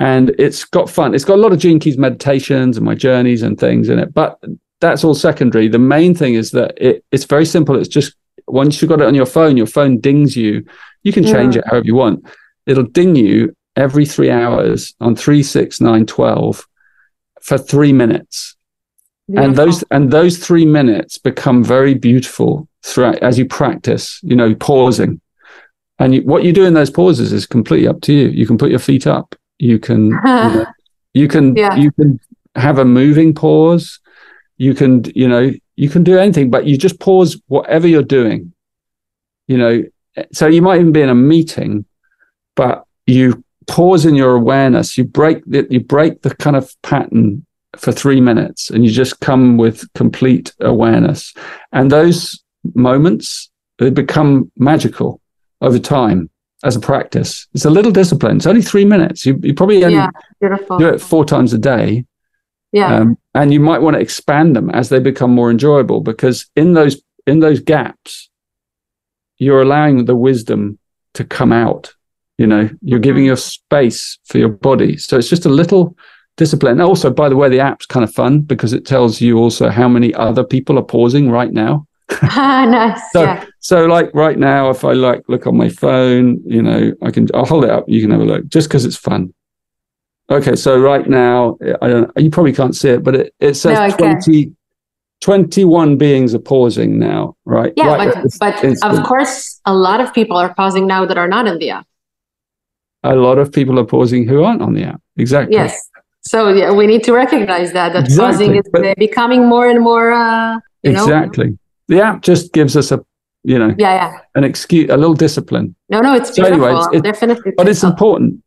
and it's got fun. It's got a lot of Gene Keys meditations and my journeys and things in it, but that's all secondary. The main thing is that it, it's very simple. It's just once you've got it on your phone, your phone dings you you can change yeah. it however you want. It'll ding you every three hours on three, six, nine, 12 for three minutes. And those and those three minutes become very beautiful throughout as you practice, you know, pausing. And you, what you do in those pauses is completely up to you. You can put your feet up. You can you, know, you can yeah. you can have a moving pause. You can, you know, you can do anything, but you just pause whatever you're doing. You know, so you might even be in a meeting, but you pause in your awareness. You break the, you break the kind of pattern for three minutes, and you just come with complete awareness. And those moments they become magical over time as a practice. It's a little discipline. It's only three minutes. You, you probably only yeah, do it four times a day. Yeah. Um, and you might want to expand them as they become more enjoyable because in those in those gaps, you're allowing the wisdom to come out. You know, you're giving mm-hmm. your space for your body. So it's just a little discipline. Also, by the way, the app's kind of fun because it tells you also how many other people are pausing right now. ah, nice. So, yeah. so like right now, if I like look on my phone, you know, I can I'll hold it up. You can have a look just because it's fun. Okay, so right now, I don't. You probably can't see it, but it, it says no, twenty 21 beings are pausing now, right? Yeah, right but, but of course, a lot of people are pausing now that are not in the app. A lot of people are pausing who aren't on the app. Exactly. Yes. So yeah, we need to recognize that that exactly. pausing is but, becoming more and more. Uh, exactly. Know? The app just gives us a you know, yeah, yeah, an excuse, a little discipline. No, no, it's So beautiful. anyway, it's- it- definitely. But it's important.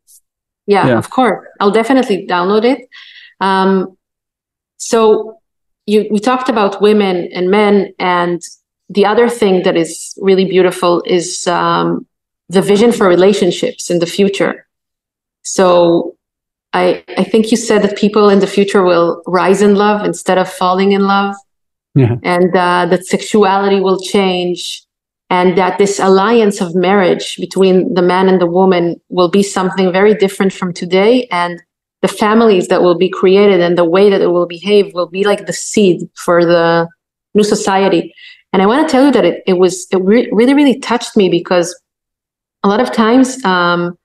Yeah, Yeah. of course. I'll definitely download it. Um, so you we talked about women and men, and the other thing that is really beautiful is um, the vision for relationships in the future. So I I think you said that people in the future will rise in love instead of falling in love, Yeah. and uh, that sexuality will change. And that this alliance of marriage between the man and the woman will be something very different from today. And the families that will be created and the way that it will behave will be like the seed for the new society. And I want to tell you that it, it was, it re- really, really touched me because a lot of times um,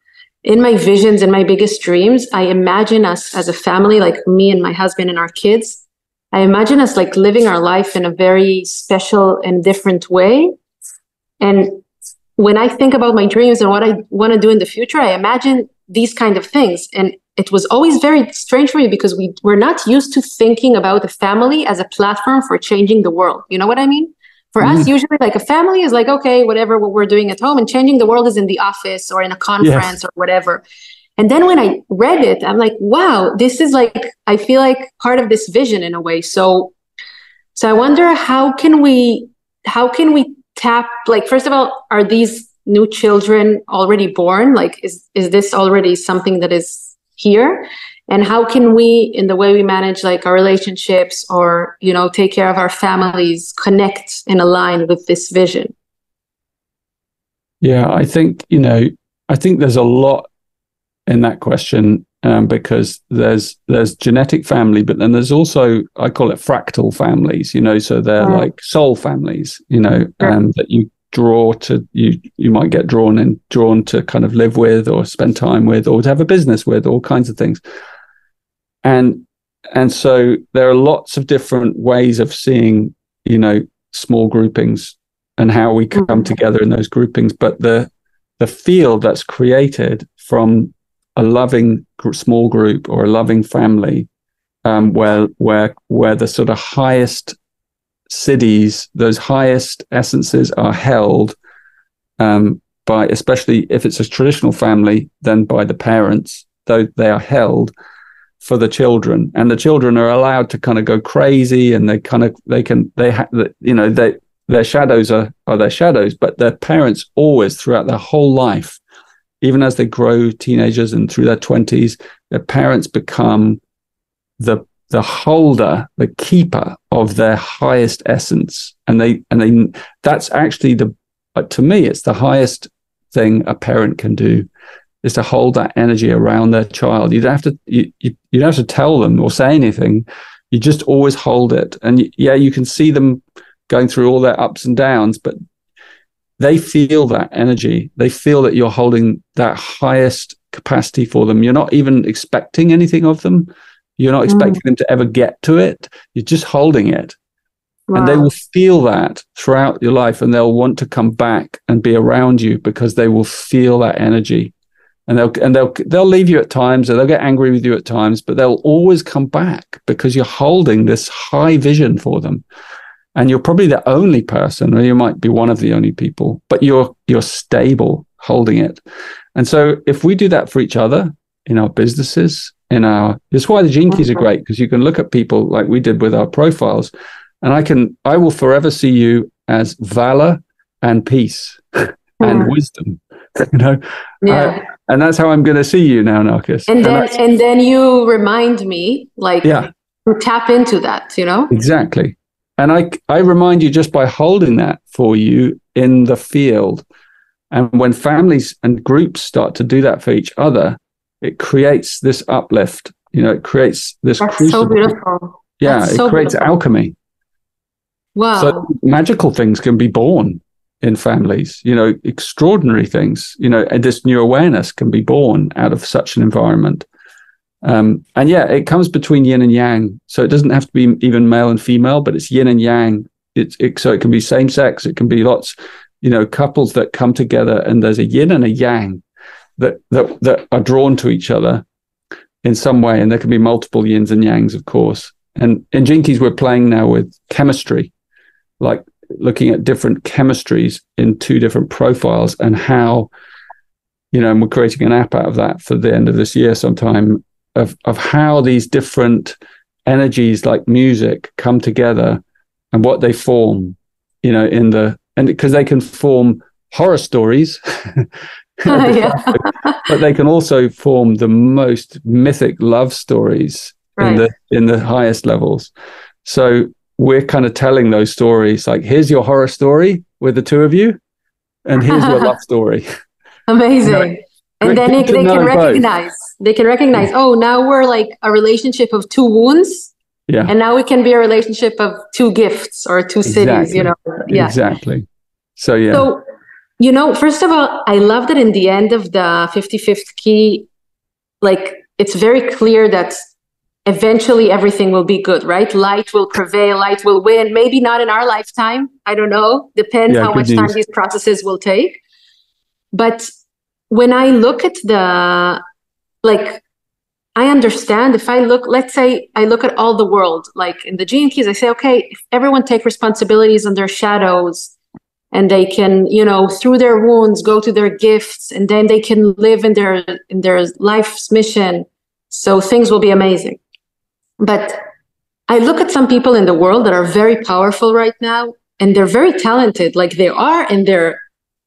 in my visions and my biggest dreams, I imagine us as a family, like me and my husband and our kids. I imagine us like living our life in a very special and different way. And when I think about my dreams and what I want to do in the future, I imagine these kind of things. And it was always very strange for me because we were not used to thinking about the family as a platform for changing the world. You know what I mean? For us, mm-hmm. usually, like a family is like, okay, whatever what we're doing at home, and changing the world is in the office or in a conference or whatever. And then when I read it, I'm like, wow, this is like, I feel like part of this vision in a way. So, so I wonder how can we, how can we tap, like, first of all, are these new children already born? Like, is, is this already something that is here? And how can we, in the way we manage like our relationships or, you know, take care of our families, connect and align with this vision? Yeah, I think, you know, I think there's a lot in that question um, because there's there's genetic family, but then there's also I call it fractal families, you know, so they're Right. like soul families, you know, um, that you draw to you you might get drawn and drawn to kind of live with or spend time with or to have a business with all kinds of things and and so there are lots of different ways of seeing you know small groupings and how we come Mhm. together in those groupings but the the field that's created from a loving small group or a loving family um, where where where the sort of highest siddhis those highest essences are held um, by especially if it's a traditional family then by the parents though they are held for the children. And the children are allowed to kind of go crazy and they kind of they can they you know they their shadows are are their shadows but their parents always throughout their whole life even as they grow teenagers and through their 20s their parents become the the holder the keeper of their highest essence. And they and they that's actually the to me it's the highest thing a parent can do is to hold that energy around their child. You don't have to you, you, you don't have to tell them or say anything. You just always hold it. And yeah you can see them going through all their ups and downs but they feel that energy. They feel that you're holding that highest capacity for them. You're not even expecting anything of them. You're not mm. expecting them to ever get to it. You're just holding it. And they will feel that throughout your life and they'll want to come back and be around you because they will feel that energy. And they'll and they'll they'll leave you at times or they'll get angry with you at times but they'll always come back because you're holding this high vision for them and you're probably the only person or you might be one of the only people but you're you're stable holding it and so if we do that for each other in our businesses in our that's why the gene keys are great because you can look at people like we did with our profiles and i can i will forever see you as valor and peace and Hmm. wisdom you know yeah. and that's how i'm going to see you now Narkis and then that's- and then you remind me like Yeah. to tap into that you know exactly and i i remind you just by holding that for you in the field and when families and groups start to do that for each other it creates this uplift you know it creates this that's so beautiful yeah That's it so creates beautiful. alchemy wow So magical things can be born in families, you know, extraordinary things, you know, and this new awareness can be born out of such an environment. Um, and yeah, it comes between yin and yang. So it doesn't have to be even male and female, but it's yin and yang. It, so it can be same sex. It can be lots, you know, couples that come together and there's a yin and a yang that that that are drawn to each other in some way. And there can be multiple yins and yangs, of course. And in Gene Keys, we're playing now with chemistry like looking at different chemistries in two different profiles and how you know and we're creating an app out of that for the end of this year sometime of of how these different energies like music come together and what they form you know in the and because they can form horror stories. But they can also form the most mythic love stories right. in the in the highest levels. So we're kind of telling those stories like here's your horror story with the two of you and here's your love story. Amazing. You know, and then they, they can recognize both. they can recognize oh now we're like a relationship of two wounds yeah and now we can be a relationship of two gifts or two exactly. siddhis you know yeah exactly so yeah so you know first of all i love that in the end of the 55th key like it's very clear that eventually everything will be good, right? Light will prevail, light will win. Maybe not in our lifetime. I don't know. Depends yeah, how much time these processes will take. But when I look at the, like, I understand if I look, let's say I look at all the world, like in the gene keys, I say, okay, if everyone take responsibilities on their shadows and they can, you know, through their wounds, go to their gifts, and then they can live in their in their life's mission. So things will be amazing. But I look at some people in the world that are very powerful right now, and they're very talented. Like they are in their,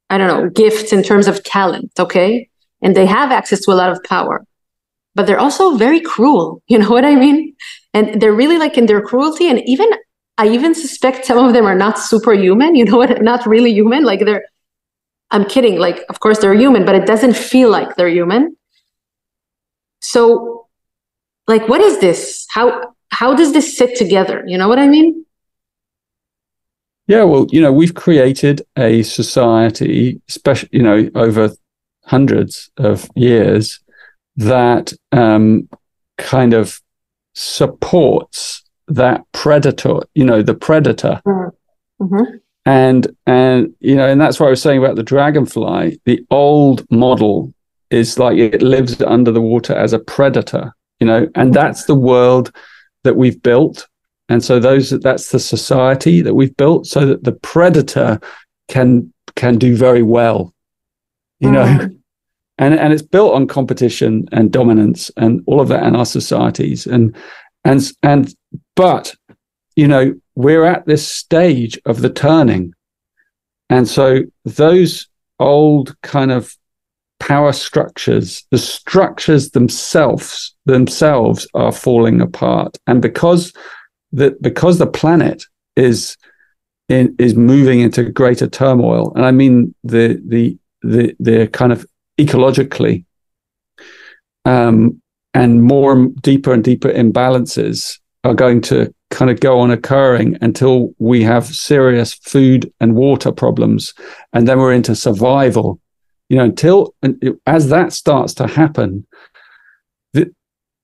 I don't know, gifts in terms of talent, okay? And they have access to a lot of power. But they're also very cruel. You know what I mean? And they're really like in their cruelty. And even, I even suspect some of them are not superhuman. You know what? Not really human. Like they're, I'm kidding. Like, of course they're human, but it doesn't feel like they're human. So like what is this how how does this sit together you know what i mean yeah well you know we've created a society especially you know over hundreds of years that um, kind of supports that predator you know the predator mm-hmm. mm-hmm. and and you know and that's what i was saying about the dragonfly the old model is like it lives under the water as a predator you know and that's the world that we've built and so those that's the society that we've built so that the predator can can do very well you know? Mm. and and it's built on competition and dominance and all of that in our societies. And and and but you know we're at this stage of the turning. And so those old kind of power structures, the structures themselves themselves are falling apart, and because the because the planet is in, is moving into greater turmoil, and I mean the the the the kind of ecologically, um, and more deeper and deeper imbalances are going to kind of go on occurring until we have serious food and water problems, and then we're into survival. You know until as that starts to happen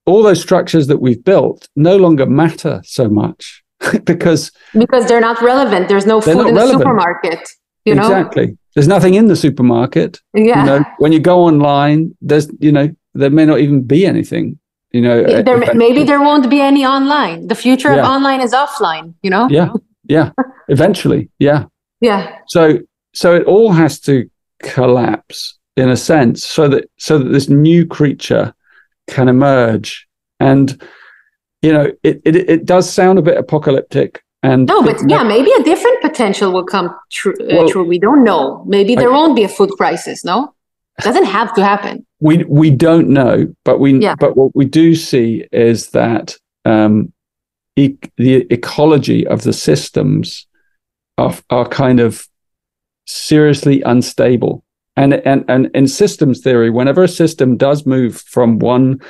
all those structures that we've built no longer matter so much because because they're not relevant. There's no food in relevant. the supermarket you know? Exactly. There's nothing in the supermarket yeah. you know? When you go online there's you know there may not even be anything you know? There, maybe there won't be any online. The future yeah. of online is offline you know? Yeah. Yeah. Eventually. Yeah. Yeah. So so it all has to collapse in a sense so that so that this new creature can emerge and you know it it, it does sound a bit apocalyptic and no but yeah maybe a different potential will come true, uh, well, true. we don't know maybe there I, won't be a food crisis no it doesn't have to happen we we don't know but we yeah. but what we do see is that um e- the ecology of the systems are, are kind of seriously unstable. And, and, and in systems theory, whenever a system does move from one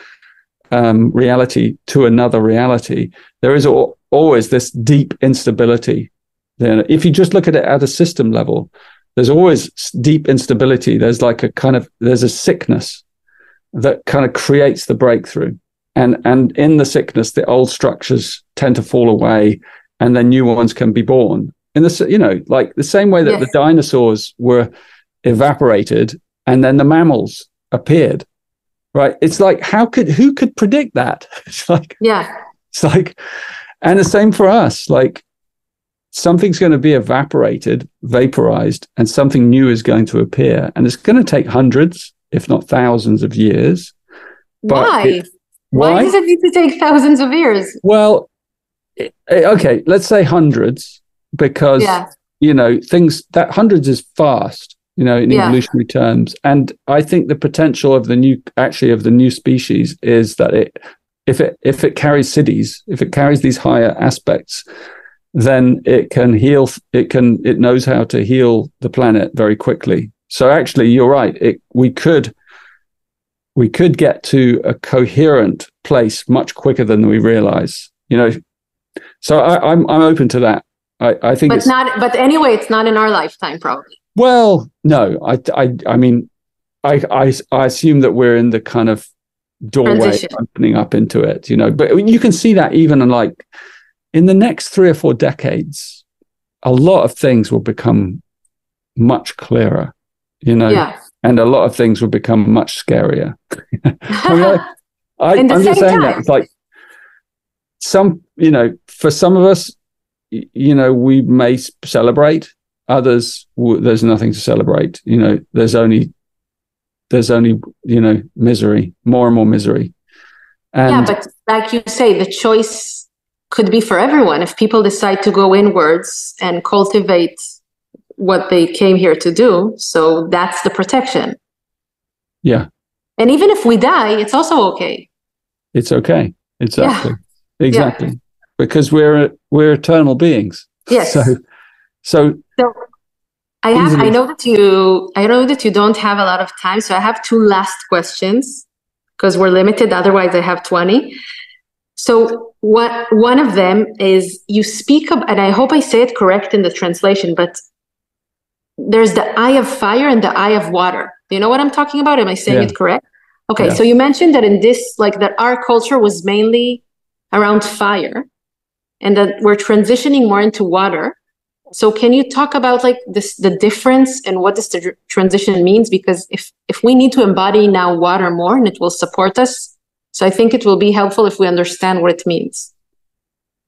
um, reality to another reality, there is al- always this deep instability. Then, if you just look at it at a system level, there's always deep instability. There's like a kind of there's a sickness that kind of creates the breakthrough, and and in the sickness, the old structures tend to fall away, and then new ones can be born in the you know like the same way that yes. the dinosaurs were evaporated and then the mammals appeared right it's like how could who could predict that it's like yeah it's like and the same for us like something's going to be evaporated, vaporized, and something new is going to appear. And it's going to take hundreds, if not thousands of years. Why? It, why? Why does it need to take thousands of years? Well, okay, let's say hundreds, because yeah. you know things that hundreds is fast, you know, in yeah. evolutionary terms. And I think the potential of the new, actually, of the new species is that it, if it if it carries siddhis, if it carries these higher aspects, then it can heal. It can it knows how to heal the planet very quickly. So actually, you're right. It we could we could get to a coherent place much quicker than we realize. You know, so I, am I'm, I'm open to that. I, I think, but not. But anyway, it's not in our lifetime, probably. Well, no. I I I mean, I I, I assume that we're in the kind of doorway Transition. opening up into it. You know, but you can see that even in like in the next three or four decades, a lot of things will become much clearer. You know. Yeah and a lot of things will become much scarier. I mean, I, am just saying time. that it's like some, you know, for some of us, you know, we may celebrate. Others, there's nothing to celebrate. You know, there's only, there's only, you know, misery, more and more misery. And yeah, but like you say, the choice could be for everyone. If people decide to go inwards and cultivate what they came here to do. So that's the protection. Yeah. And even if we die, it's also okay. It's okay. Exactly. Yeah. Exactly. Yeah. Because we're we're eternal beings. Yes. So so, so I have easily. I know that you I know that you don't have a lot of time, so I have two last questions because we're limited. Otherwise I have 20. So what one of them is you speak of, and I hope I say it correct in the translation, but there's the eye of fire and the eye of water. Do you know what I'm talking about? Am I saying yeah. it correct? Okay, yeah. so you mentioned that in this, like that our culture was mainly around fire and that we're transitioning more into water. So can you talk about like this the difference and what this transition means? Because if if we need to embody now water more and it will support us, so I think it will be helpful if we understand what it means.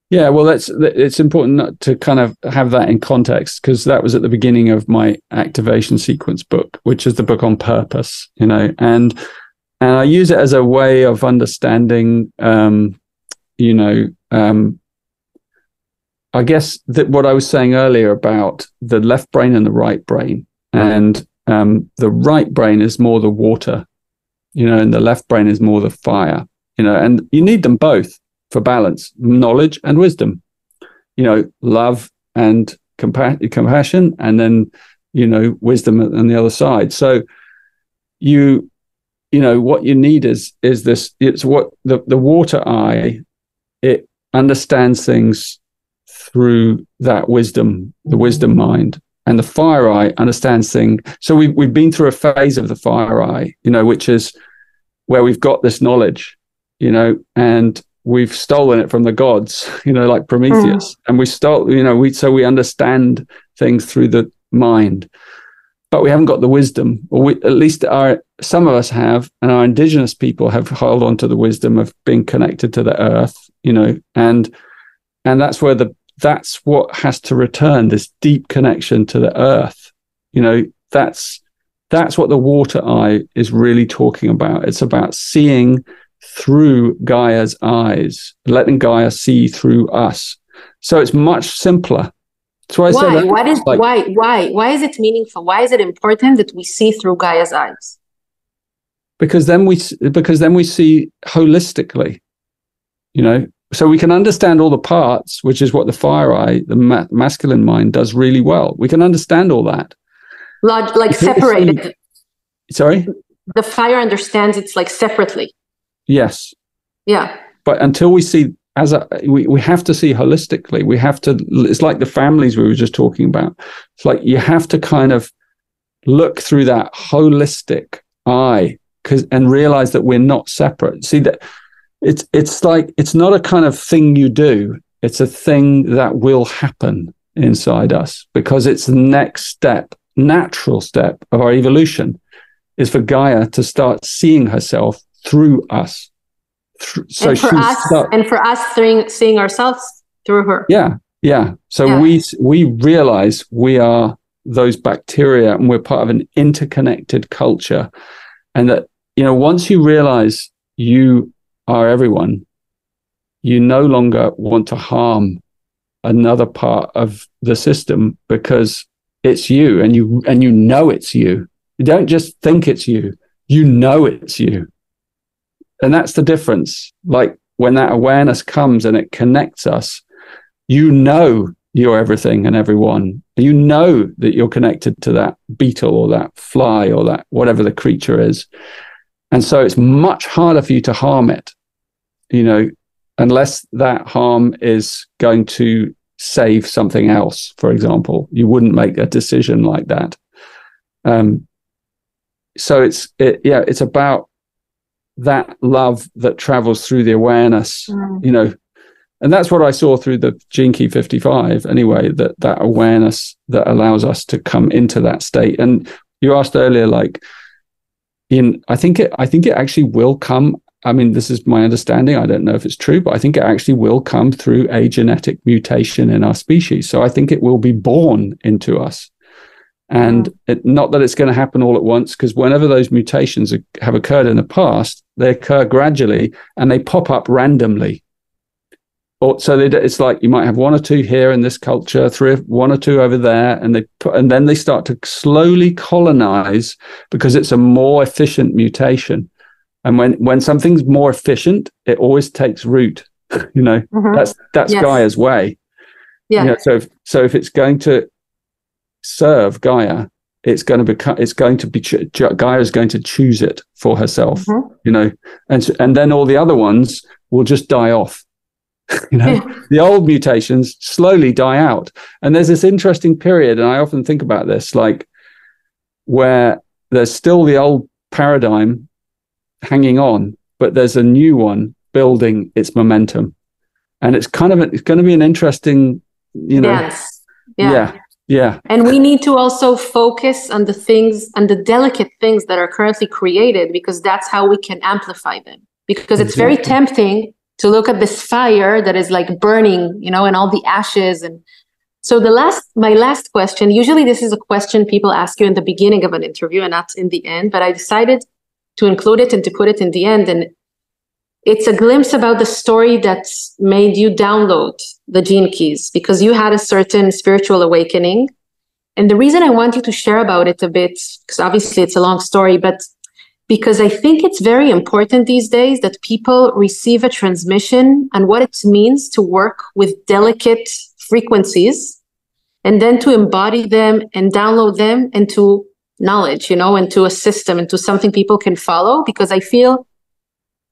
Yeah, well, that's it's important to kind of have that in context because that was at the beginning of my activation sequence book, which is the book on purpose, you know, and and I use it as a way of understanding, um, you know, um, I guess that what I was saying earlier about the left brain and the right brain, and um, the right brain is more the water, you know, and the left brain is more the fire, you know, and you need them both for balance, knowledge and wisdom. You know, love and compa- compassion, and then you know wisdom on the other side. So you you know what you need is is this it's what the the water eye it understands things through that wisdom the wisdom mind and the fire eye understands things so we've, we've been through a phase of the fire eye you know which is where we've got this knowledge you know and we've stolen it from the gods, you know, like Prometheus. Mm. And we stole, you know, we so we understand things through the mind, but we haven't got the wisdom, or we, at least our some of us have, and our indigenous people have held on to the wisdom of being connected to the earth, you know, and and that's where the that's what has to return this deep connection to the earth, you know, that's that's what the water eye is really talking about. It's about seeing through Gaia's eyes, letting Gaia see through us. So it's much simpler. So I why? What is like, why? Why? Why is it meaningful? Why is it important that we see through Gaia's eyes? Because then we because then we see holistically, you know. So we can understand all the parts, which is what the fire eye, the ma- masculine mind, does really well. We can understand all that, like, like separated. Sorry. The fire understands it's like separately. Yes. Yeah. But until we see as a, we, we have to see holistically, we have to, it's like the families we were just talking about. It's like you have to kind of look through that holistic eye because, and realize that we're not separate. See that it's, it's like, it's not a kind of thing you do. It's a thing that will happen inside us because it's the next step, natural step of our evolution is for Gaia to start seeing herself through us. So and for us, and for us seeing, seeing ourselves through her. Yeah, Yeah. So yeah. we we realize we are those bacteria and we're part of an interconnected culture. And that, you know, once you realize you are everyone, you no longer want to harm another part of the system because it's you and you and you know it's you. You don't just think it's you, you know it's you. And that's the difference. Like when that awareness comes and it connects us, you know you're everything and everyone. You know that you're connected to that beetle or that fly or that whatever the creature is. And so it's much harder for you to harm it, you know, unless that harm is going to save something else, for example. You wouldn't make a decision like that. Um, so it's it, yeah, it's about that love that travels through the awareness, mm. you know, and that's what I saw through the Gene Key 55 anyway, that that awareness that allows us to come into that state. And you asked earlier, like, in I think it I think it actually will come. I mean, this is my understanding. I don't know if it's true, but I think it actually will come through a genetic mutation in our species. So I think it will be born into us. And it, not that it's going to happen all at once, because whenever those mutations have occurred in the past, they occur gradually and they pop up randomly or so they, it's like you might have one or two here in this culture, three, one or two over there, and they put, and then they start to slowly colonize because it's a more efficient mutation. And when when something's more efficient, it always takes root. you know, mm-hmm. that's that's yes. Gaia's way. Yeah. You know, so if, so if it's going to serve Gaia, it's going to become it's going to be Gaia is going to choose it for herself. Mm-hmm. You know, and and then all the other ones will just die off you know the old mutations slowly die out and there's this interesting period and i often think about this like where there's still the old paradigm hanging on but there's a new one building its momentum and it's kind of a, it's going to be an interesting you know yes. yeah. yeah yeah and we need to also focus on the things and the delicate things that are currently created because that's how we can amplify them because it's very tempting to look at this fire that is like burning, you know, and all the ashes. And so the last, my last question, usually this is a question people ask you in the beginning of an interview and not in the end, but I decided to include it and to put it in the end. And it's a glimpse about the story that made you download the gene keys because you had a certain spiritual awakening. And the reason I want you to share about it a bit, because obviously it's a long story, but because I think it's very important these days that people receive a transmission on what it means to work with delicate frequencies and then to embody them and download them into knowledge, you know, into a system, into something people can follow. Because I feel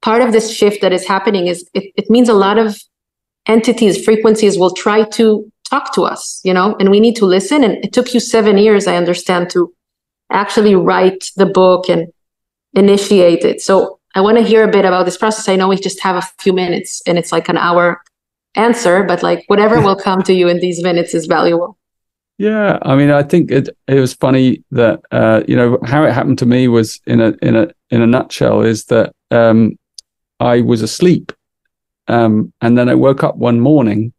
part of this shift that is happening is it, it means a lot of entities, frequencies will try to talk to us, you know, and we need to listen. And it took you seven years, I understand, to actually write the book and initiate it. So I want to hear a bit about this process. I know we just have a few minutes and it's like an hour answer, but like whatever will come to you in these minutes is valuable. Yeah, I mean, I think it it was funny that uh, you know how it happened to me was in a in a in a nutshell is that um, I was asleep, um, and then I woke up one morning,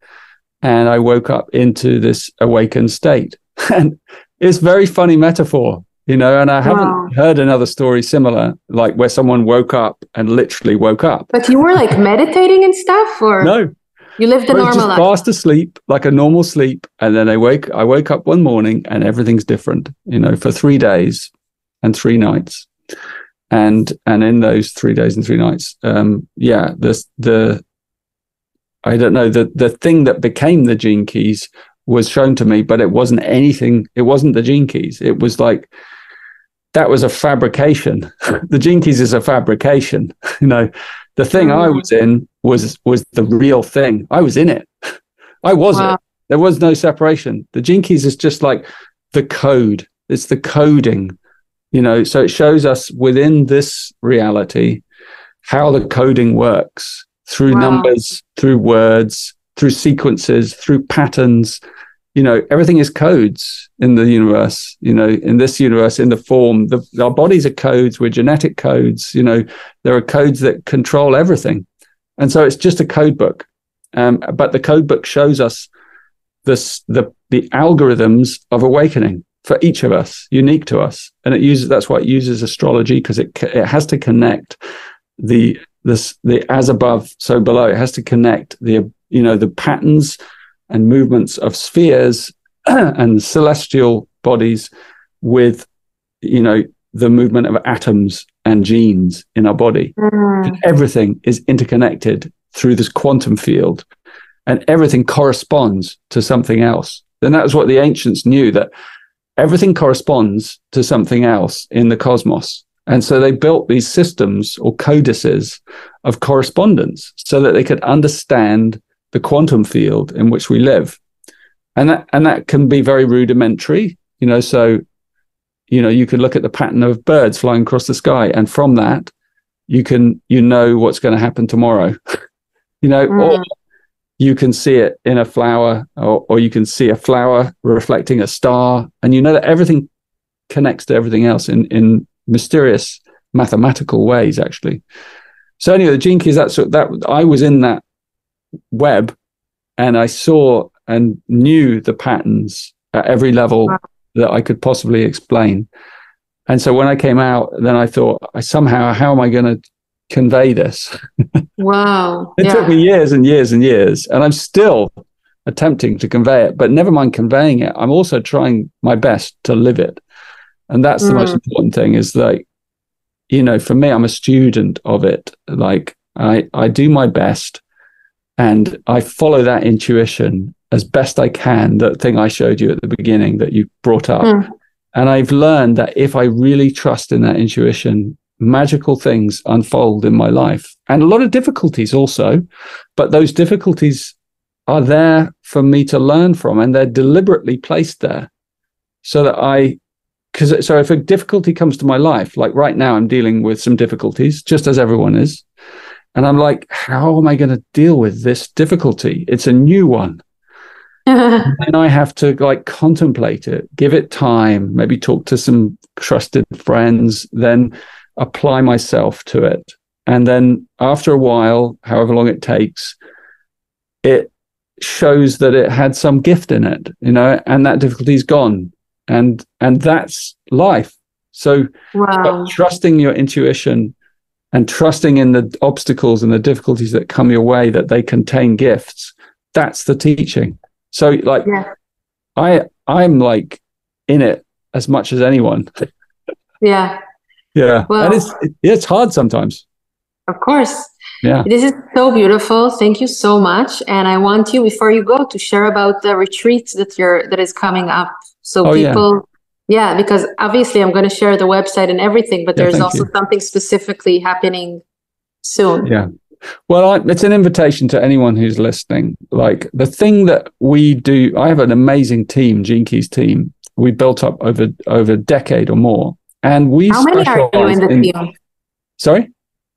and I woke up into this awakened state, and it's very funny metaphor you know and i haven't wow. heard another story similar like where someone woke up and literally woke up. But you were like meditating and stuff or? No you live a normal just life fast asleep like a normal sleep and then i wake i wake up one morning and everything's different you know for three days and three nights and and in those three days and three nights um yeah this the i don't know the the thing that became the gene keys was shown to me but it wasn't anything it wasn't the gene keys it was like that was a fabrication. the Gene Keys is a fabrication. you know, the thing I mm-hmm. was in was was the real thing. I was in it. I was wow. it. There was no separation. The Gene Keys is just like the code. It's the coding. You know, so it shows us within this reality how the coding works through wow. numbers, through words, through sequences, through patterns, you know everything is codes in the universe you know in this universe in the form. The, our bodies are codes. We're genetic codes you know. There are codes that control everything. And so it's just a code book. Um, but the code book shows us this the the algorithms of awakening for each of us, unique to us, and it uses that's why it uses astrology because it it has to connect the this the as above so below. It has to connect the you know the patterns and movements of spheres and celestial bodies with you know the movement of atoms and genes in our body. Mm. Everything is interconnected through this quantum field, and everything corresponds to something else. Then that was what the ancients knew that everything corresponds to something else in the cosmos. And so they built these systems or codices of correspondence so that they could understand the quantum field in which we live. And that and that can be very rudimentary, you know, so you know, you can look at the pattern of birds flying across the sky and from that you can you know what's going to happen tomorrow. you know, mm. or you can see it in a flower or, or you can see a flower reflecting a star and you know that everything connects to everything else in in mysterious mathematical ways actually so anyway the gene keys that's that i was in that web and i saw and knew the patterns at every level wow. that i could possibly explain and so when i came out then i thought i somehow how am i going to convey this. Wow. it yeah. took me years and years and years, and I'm still attempting to convey it, but never mind conveying it. I'm also trying my best to live it. And that's the mm. most important thing is like, you know, for me, I'm a student of it. Like I, I do my best and I follow that intuition as best I can. That thing I showed you at the beginning that you brought up. Mm. And I've learned that if I really trust in that intuition, magical things unfold in my life and a lot of difficulties also. But those difficulties are there for me to learn from and they're deliberately placed there so that I, because so if a difficulty comes to my life, like right now, I'm dealing with some difficulties, just as everyone is. And I'm like, how am I going to deal with this difficulty? It's a new one. and I have to like contemplate it, give it time, maybe talk to some trusted friends, then apply myself to it. And then after a while, however long it takes, it shows that it had some gift in it, you know, and that difficulty is gone. And and that's life. So wow. trusting your intuition and trusting in the obstacles and the difficulties that come your way that they contain gifts, that's the teaching. So like yeah. I I'm like in it as much as anyone. Yeah. Yeah. Well, and it's it's hard sometimes. Of course. Yeah. This is so beautiful. Thank you so much. And I want you before you go to share about the retreat that you're that is coming up. So oh, people yeah. Yeah. because obviously I'm going to share the website and everything, but there's yeah, also you. something specifically happening soon. Yeah. Well, I, it's an invitation to anyone who's listening. Like the thing that we do, I have an amazing team, Gene Keys team. We built up over over a decade or more, and we How many are you in the in, team? Sorry?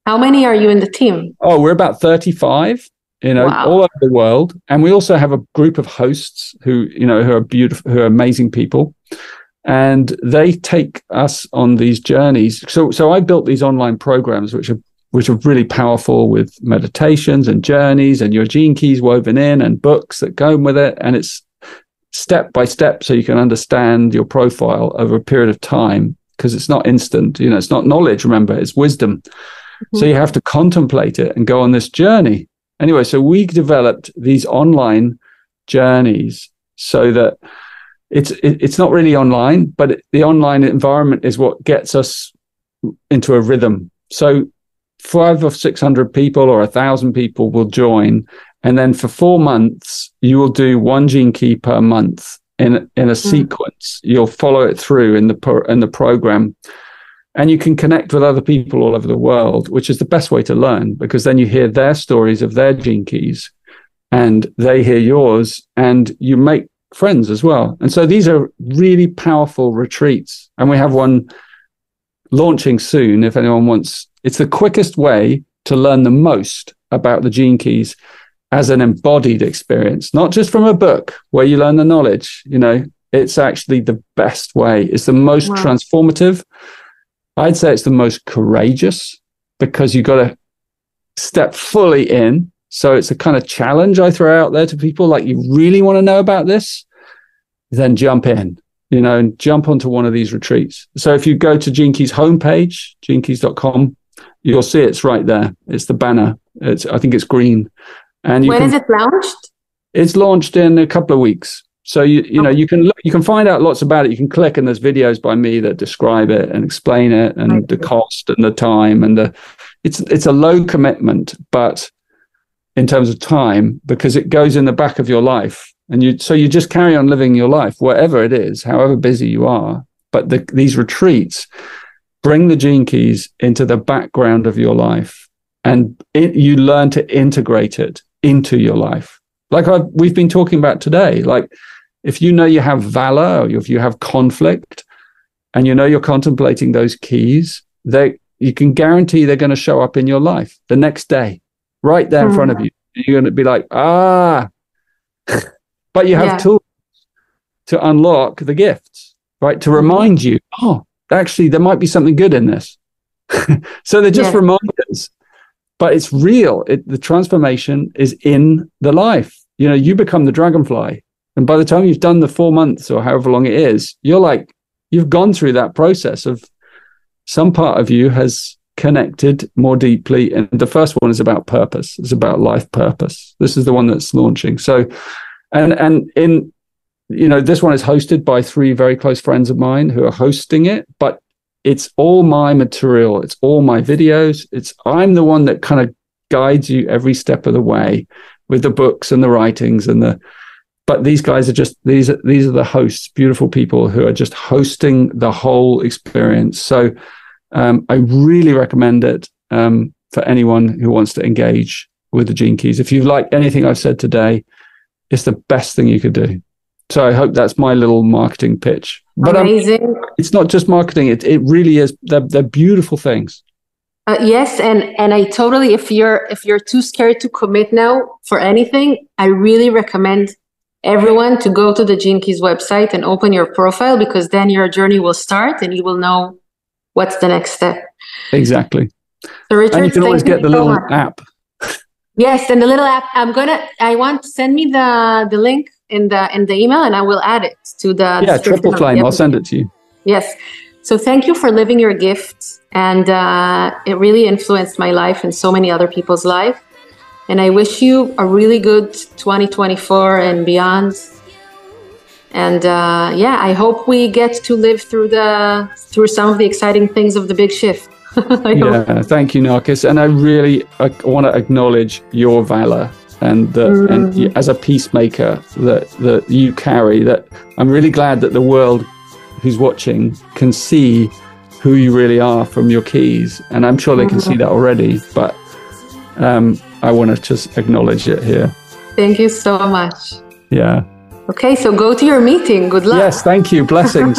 How many are you in the team? Oh, we're about 35, you know, wow. all over the world. And we also have a group of hosts who, you know, who are beautiful, who are amazing people. And they take us on these journeys. So so I built these online programs which are which are really powerful with meditations and journeys and your gene keys woven in and books that go with it. And it's step by step so you can understand your profile over a period of time because it's not instant. You know, it's not knowledge, remember, it's wisdom. Mm-hmm. So you have to contemplate it and go on this journey. Anyway, so we developed these online journeys so that it's it, it's not really online, but the online environment is what gets us into a rhythm. So five or six hundred people or a thousand people will join, and then for four months you will do one gene key per month, in in a mm. sequence. You'll follow it through in the pro, in the program, and you can connect with other people all over the world, which is the best way to learn because then you hear their stories of their gene keys, and they hear yours, and you make friends as well. And so these are really powerful retreats, and we have one launching soon. If anyone wants, it's the quickest way to learn the most about the gene keys as an embodied experience, not just from a book where you learn the knowledge. You know, it's actually the best way. It's the most wow. transformative. I'd say it's the most courageous because you've got to step fully in So it's a kind of challenge I throw out there to people like, you really want to know about this? Then jump in, you know, and jump onto one of these retreats. So if you go to Keys homepage, genekeys.com, you'll see it's right there. It's the banner. It's, I think it's green. And when can, is it launched? It's launched in a couple of weeks. So you you know you can look, you can find out lots about it. You can click and there's videos by me that describe it and explain it and the cost and the time and the it's it's a low commitment, but in terms of time because it goes in the back of your life. And you so you just carry on living your life whatever it is, however busy you are. But the, these retreats bring the gene keys into the background of your life. And it, you learn to integrate it into your life. Like I've, we've been talking about today like if you know you have valor or if you have conflict and you know you're contemplating those keys, they you can guarantee they're going to show up in your life the next day, right there in mm. front of mm. you. You're going to be like, ah, but you have yeah. tools to unlock the gifts, right? To mm-hmm. remind you, oh, actually, there might be something good in this. so they're just yeah. reminders, but it's real. It, the transformation is in the life. You know, you become the dragonfly and by the time you've done the four months or however long it is, you're like, you've gone through that process of some part of you has connected more deeply. And the first one is about purpose, it's about life purpose. This is the one that's launching. So, and, and in, you know, this one is hosted by three very close friends of mine who are hosting it, but it's all my material. It's all my videos. It's, I'm the one that kind of guides you every step of the way with the books and the writings and the, but these guys are just these are these are the hosts beautiful people who are just hosting the whole experience so um, i really recommend it um, for anyone who wants to engage with the gene keys. If you like anything i've said today it's the best thing you could do. So i hope that's my little marketing pitch. But um, amazing. um, it's not just marketing. It, it really is. They're, they're beautiful things. Uh, yes, and and I totally if you're if you're too scared to commit now for anything, I really recommend everyone to go to the Gene Keys website and open your profile because then your journey will start and you will know what's the next step. Exactly. So Richard, and you can always get the little app. Yes, and the little app. I'm gonna. I want to send me the the link in the in the email, and I will add it to the. Yeah, triple flame. I'll send it to you. Yes. So thank you for living your gift, and uh, it really influenced my life and so many other people's life. And I wish you a really good 2024 and beyond. And uh, yeah, I hope we get to live through the through some of the exciting things of the big shift. yeah, hope. thank you, Narkis. And I really I want to acknowledge your valor and the, mm. and as a peacemaker that that you carry. That I'm really glad that the world who's watching can see who you really are from your keys, and I'm sure they can mm-hmm. see that already. But um, I want to just acknowledge it here. Thank you so much. Yeah. Okay, so go to your meeting. Good luck. Yes, thank you. Blessings.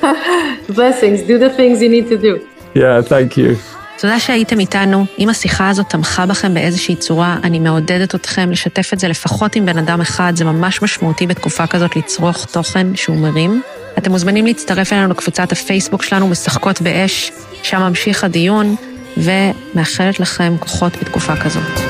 Blessings. Do the things you need to do. Yeah, thank you. תודה שהייתם איתנו. אם השיחה הזאת תמכה בכם באיזושהי צורה, אני מעודדת אתכם לשתף את זה לפחות עם בן אדם אחד, זה ממש משמעותי בתקופה כזאת לצרוך תוכן שהוא מרים. אתם מוזמנים להצטרף אלינו לקבוצת הפייסבוק שלנו, משחקות באש, שם ממשיך הדיון. ומאחלת לכם כוחות בתקופה כזאת.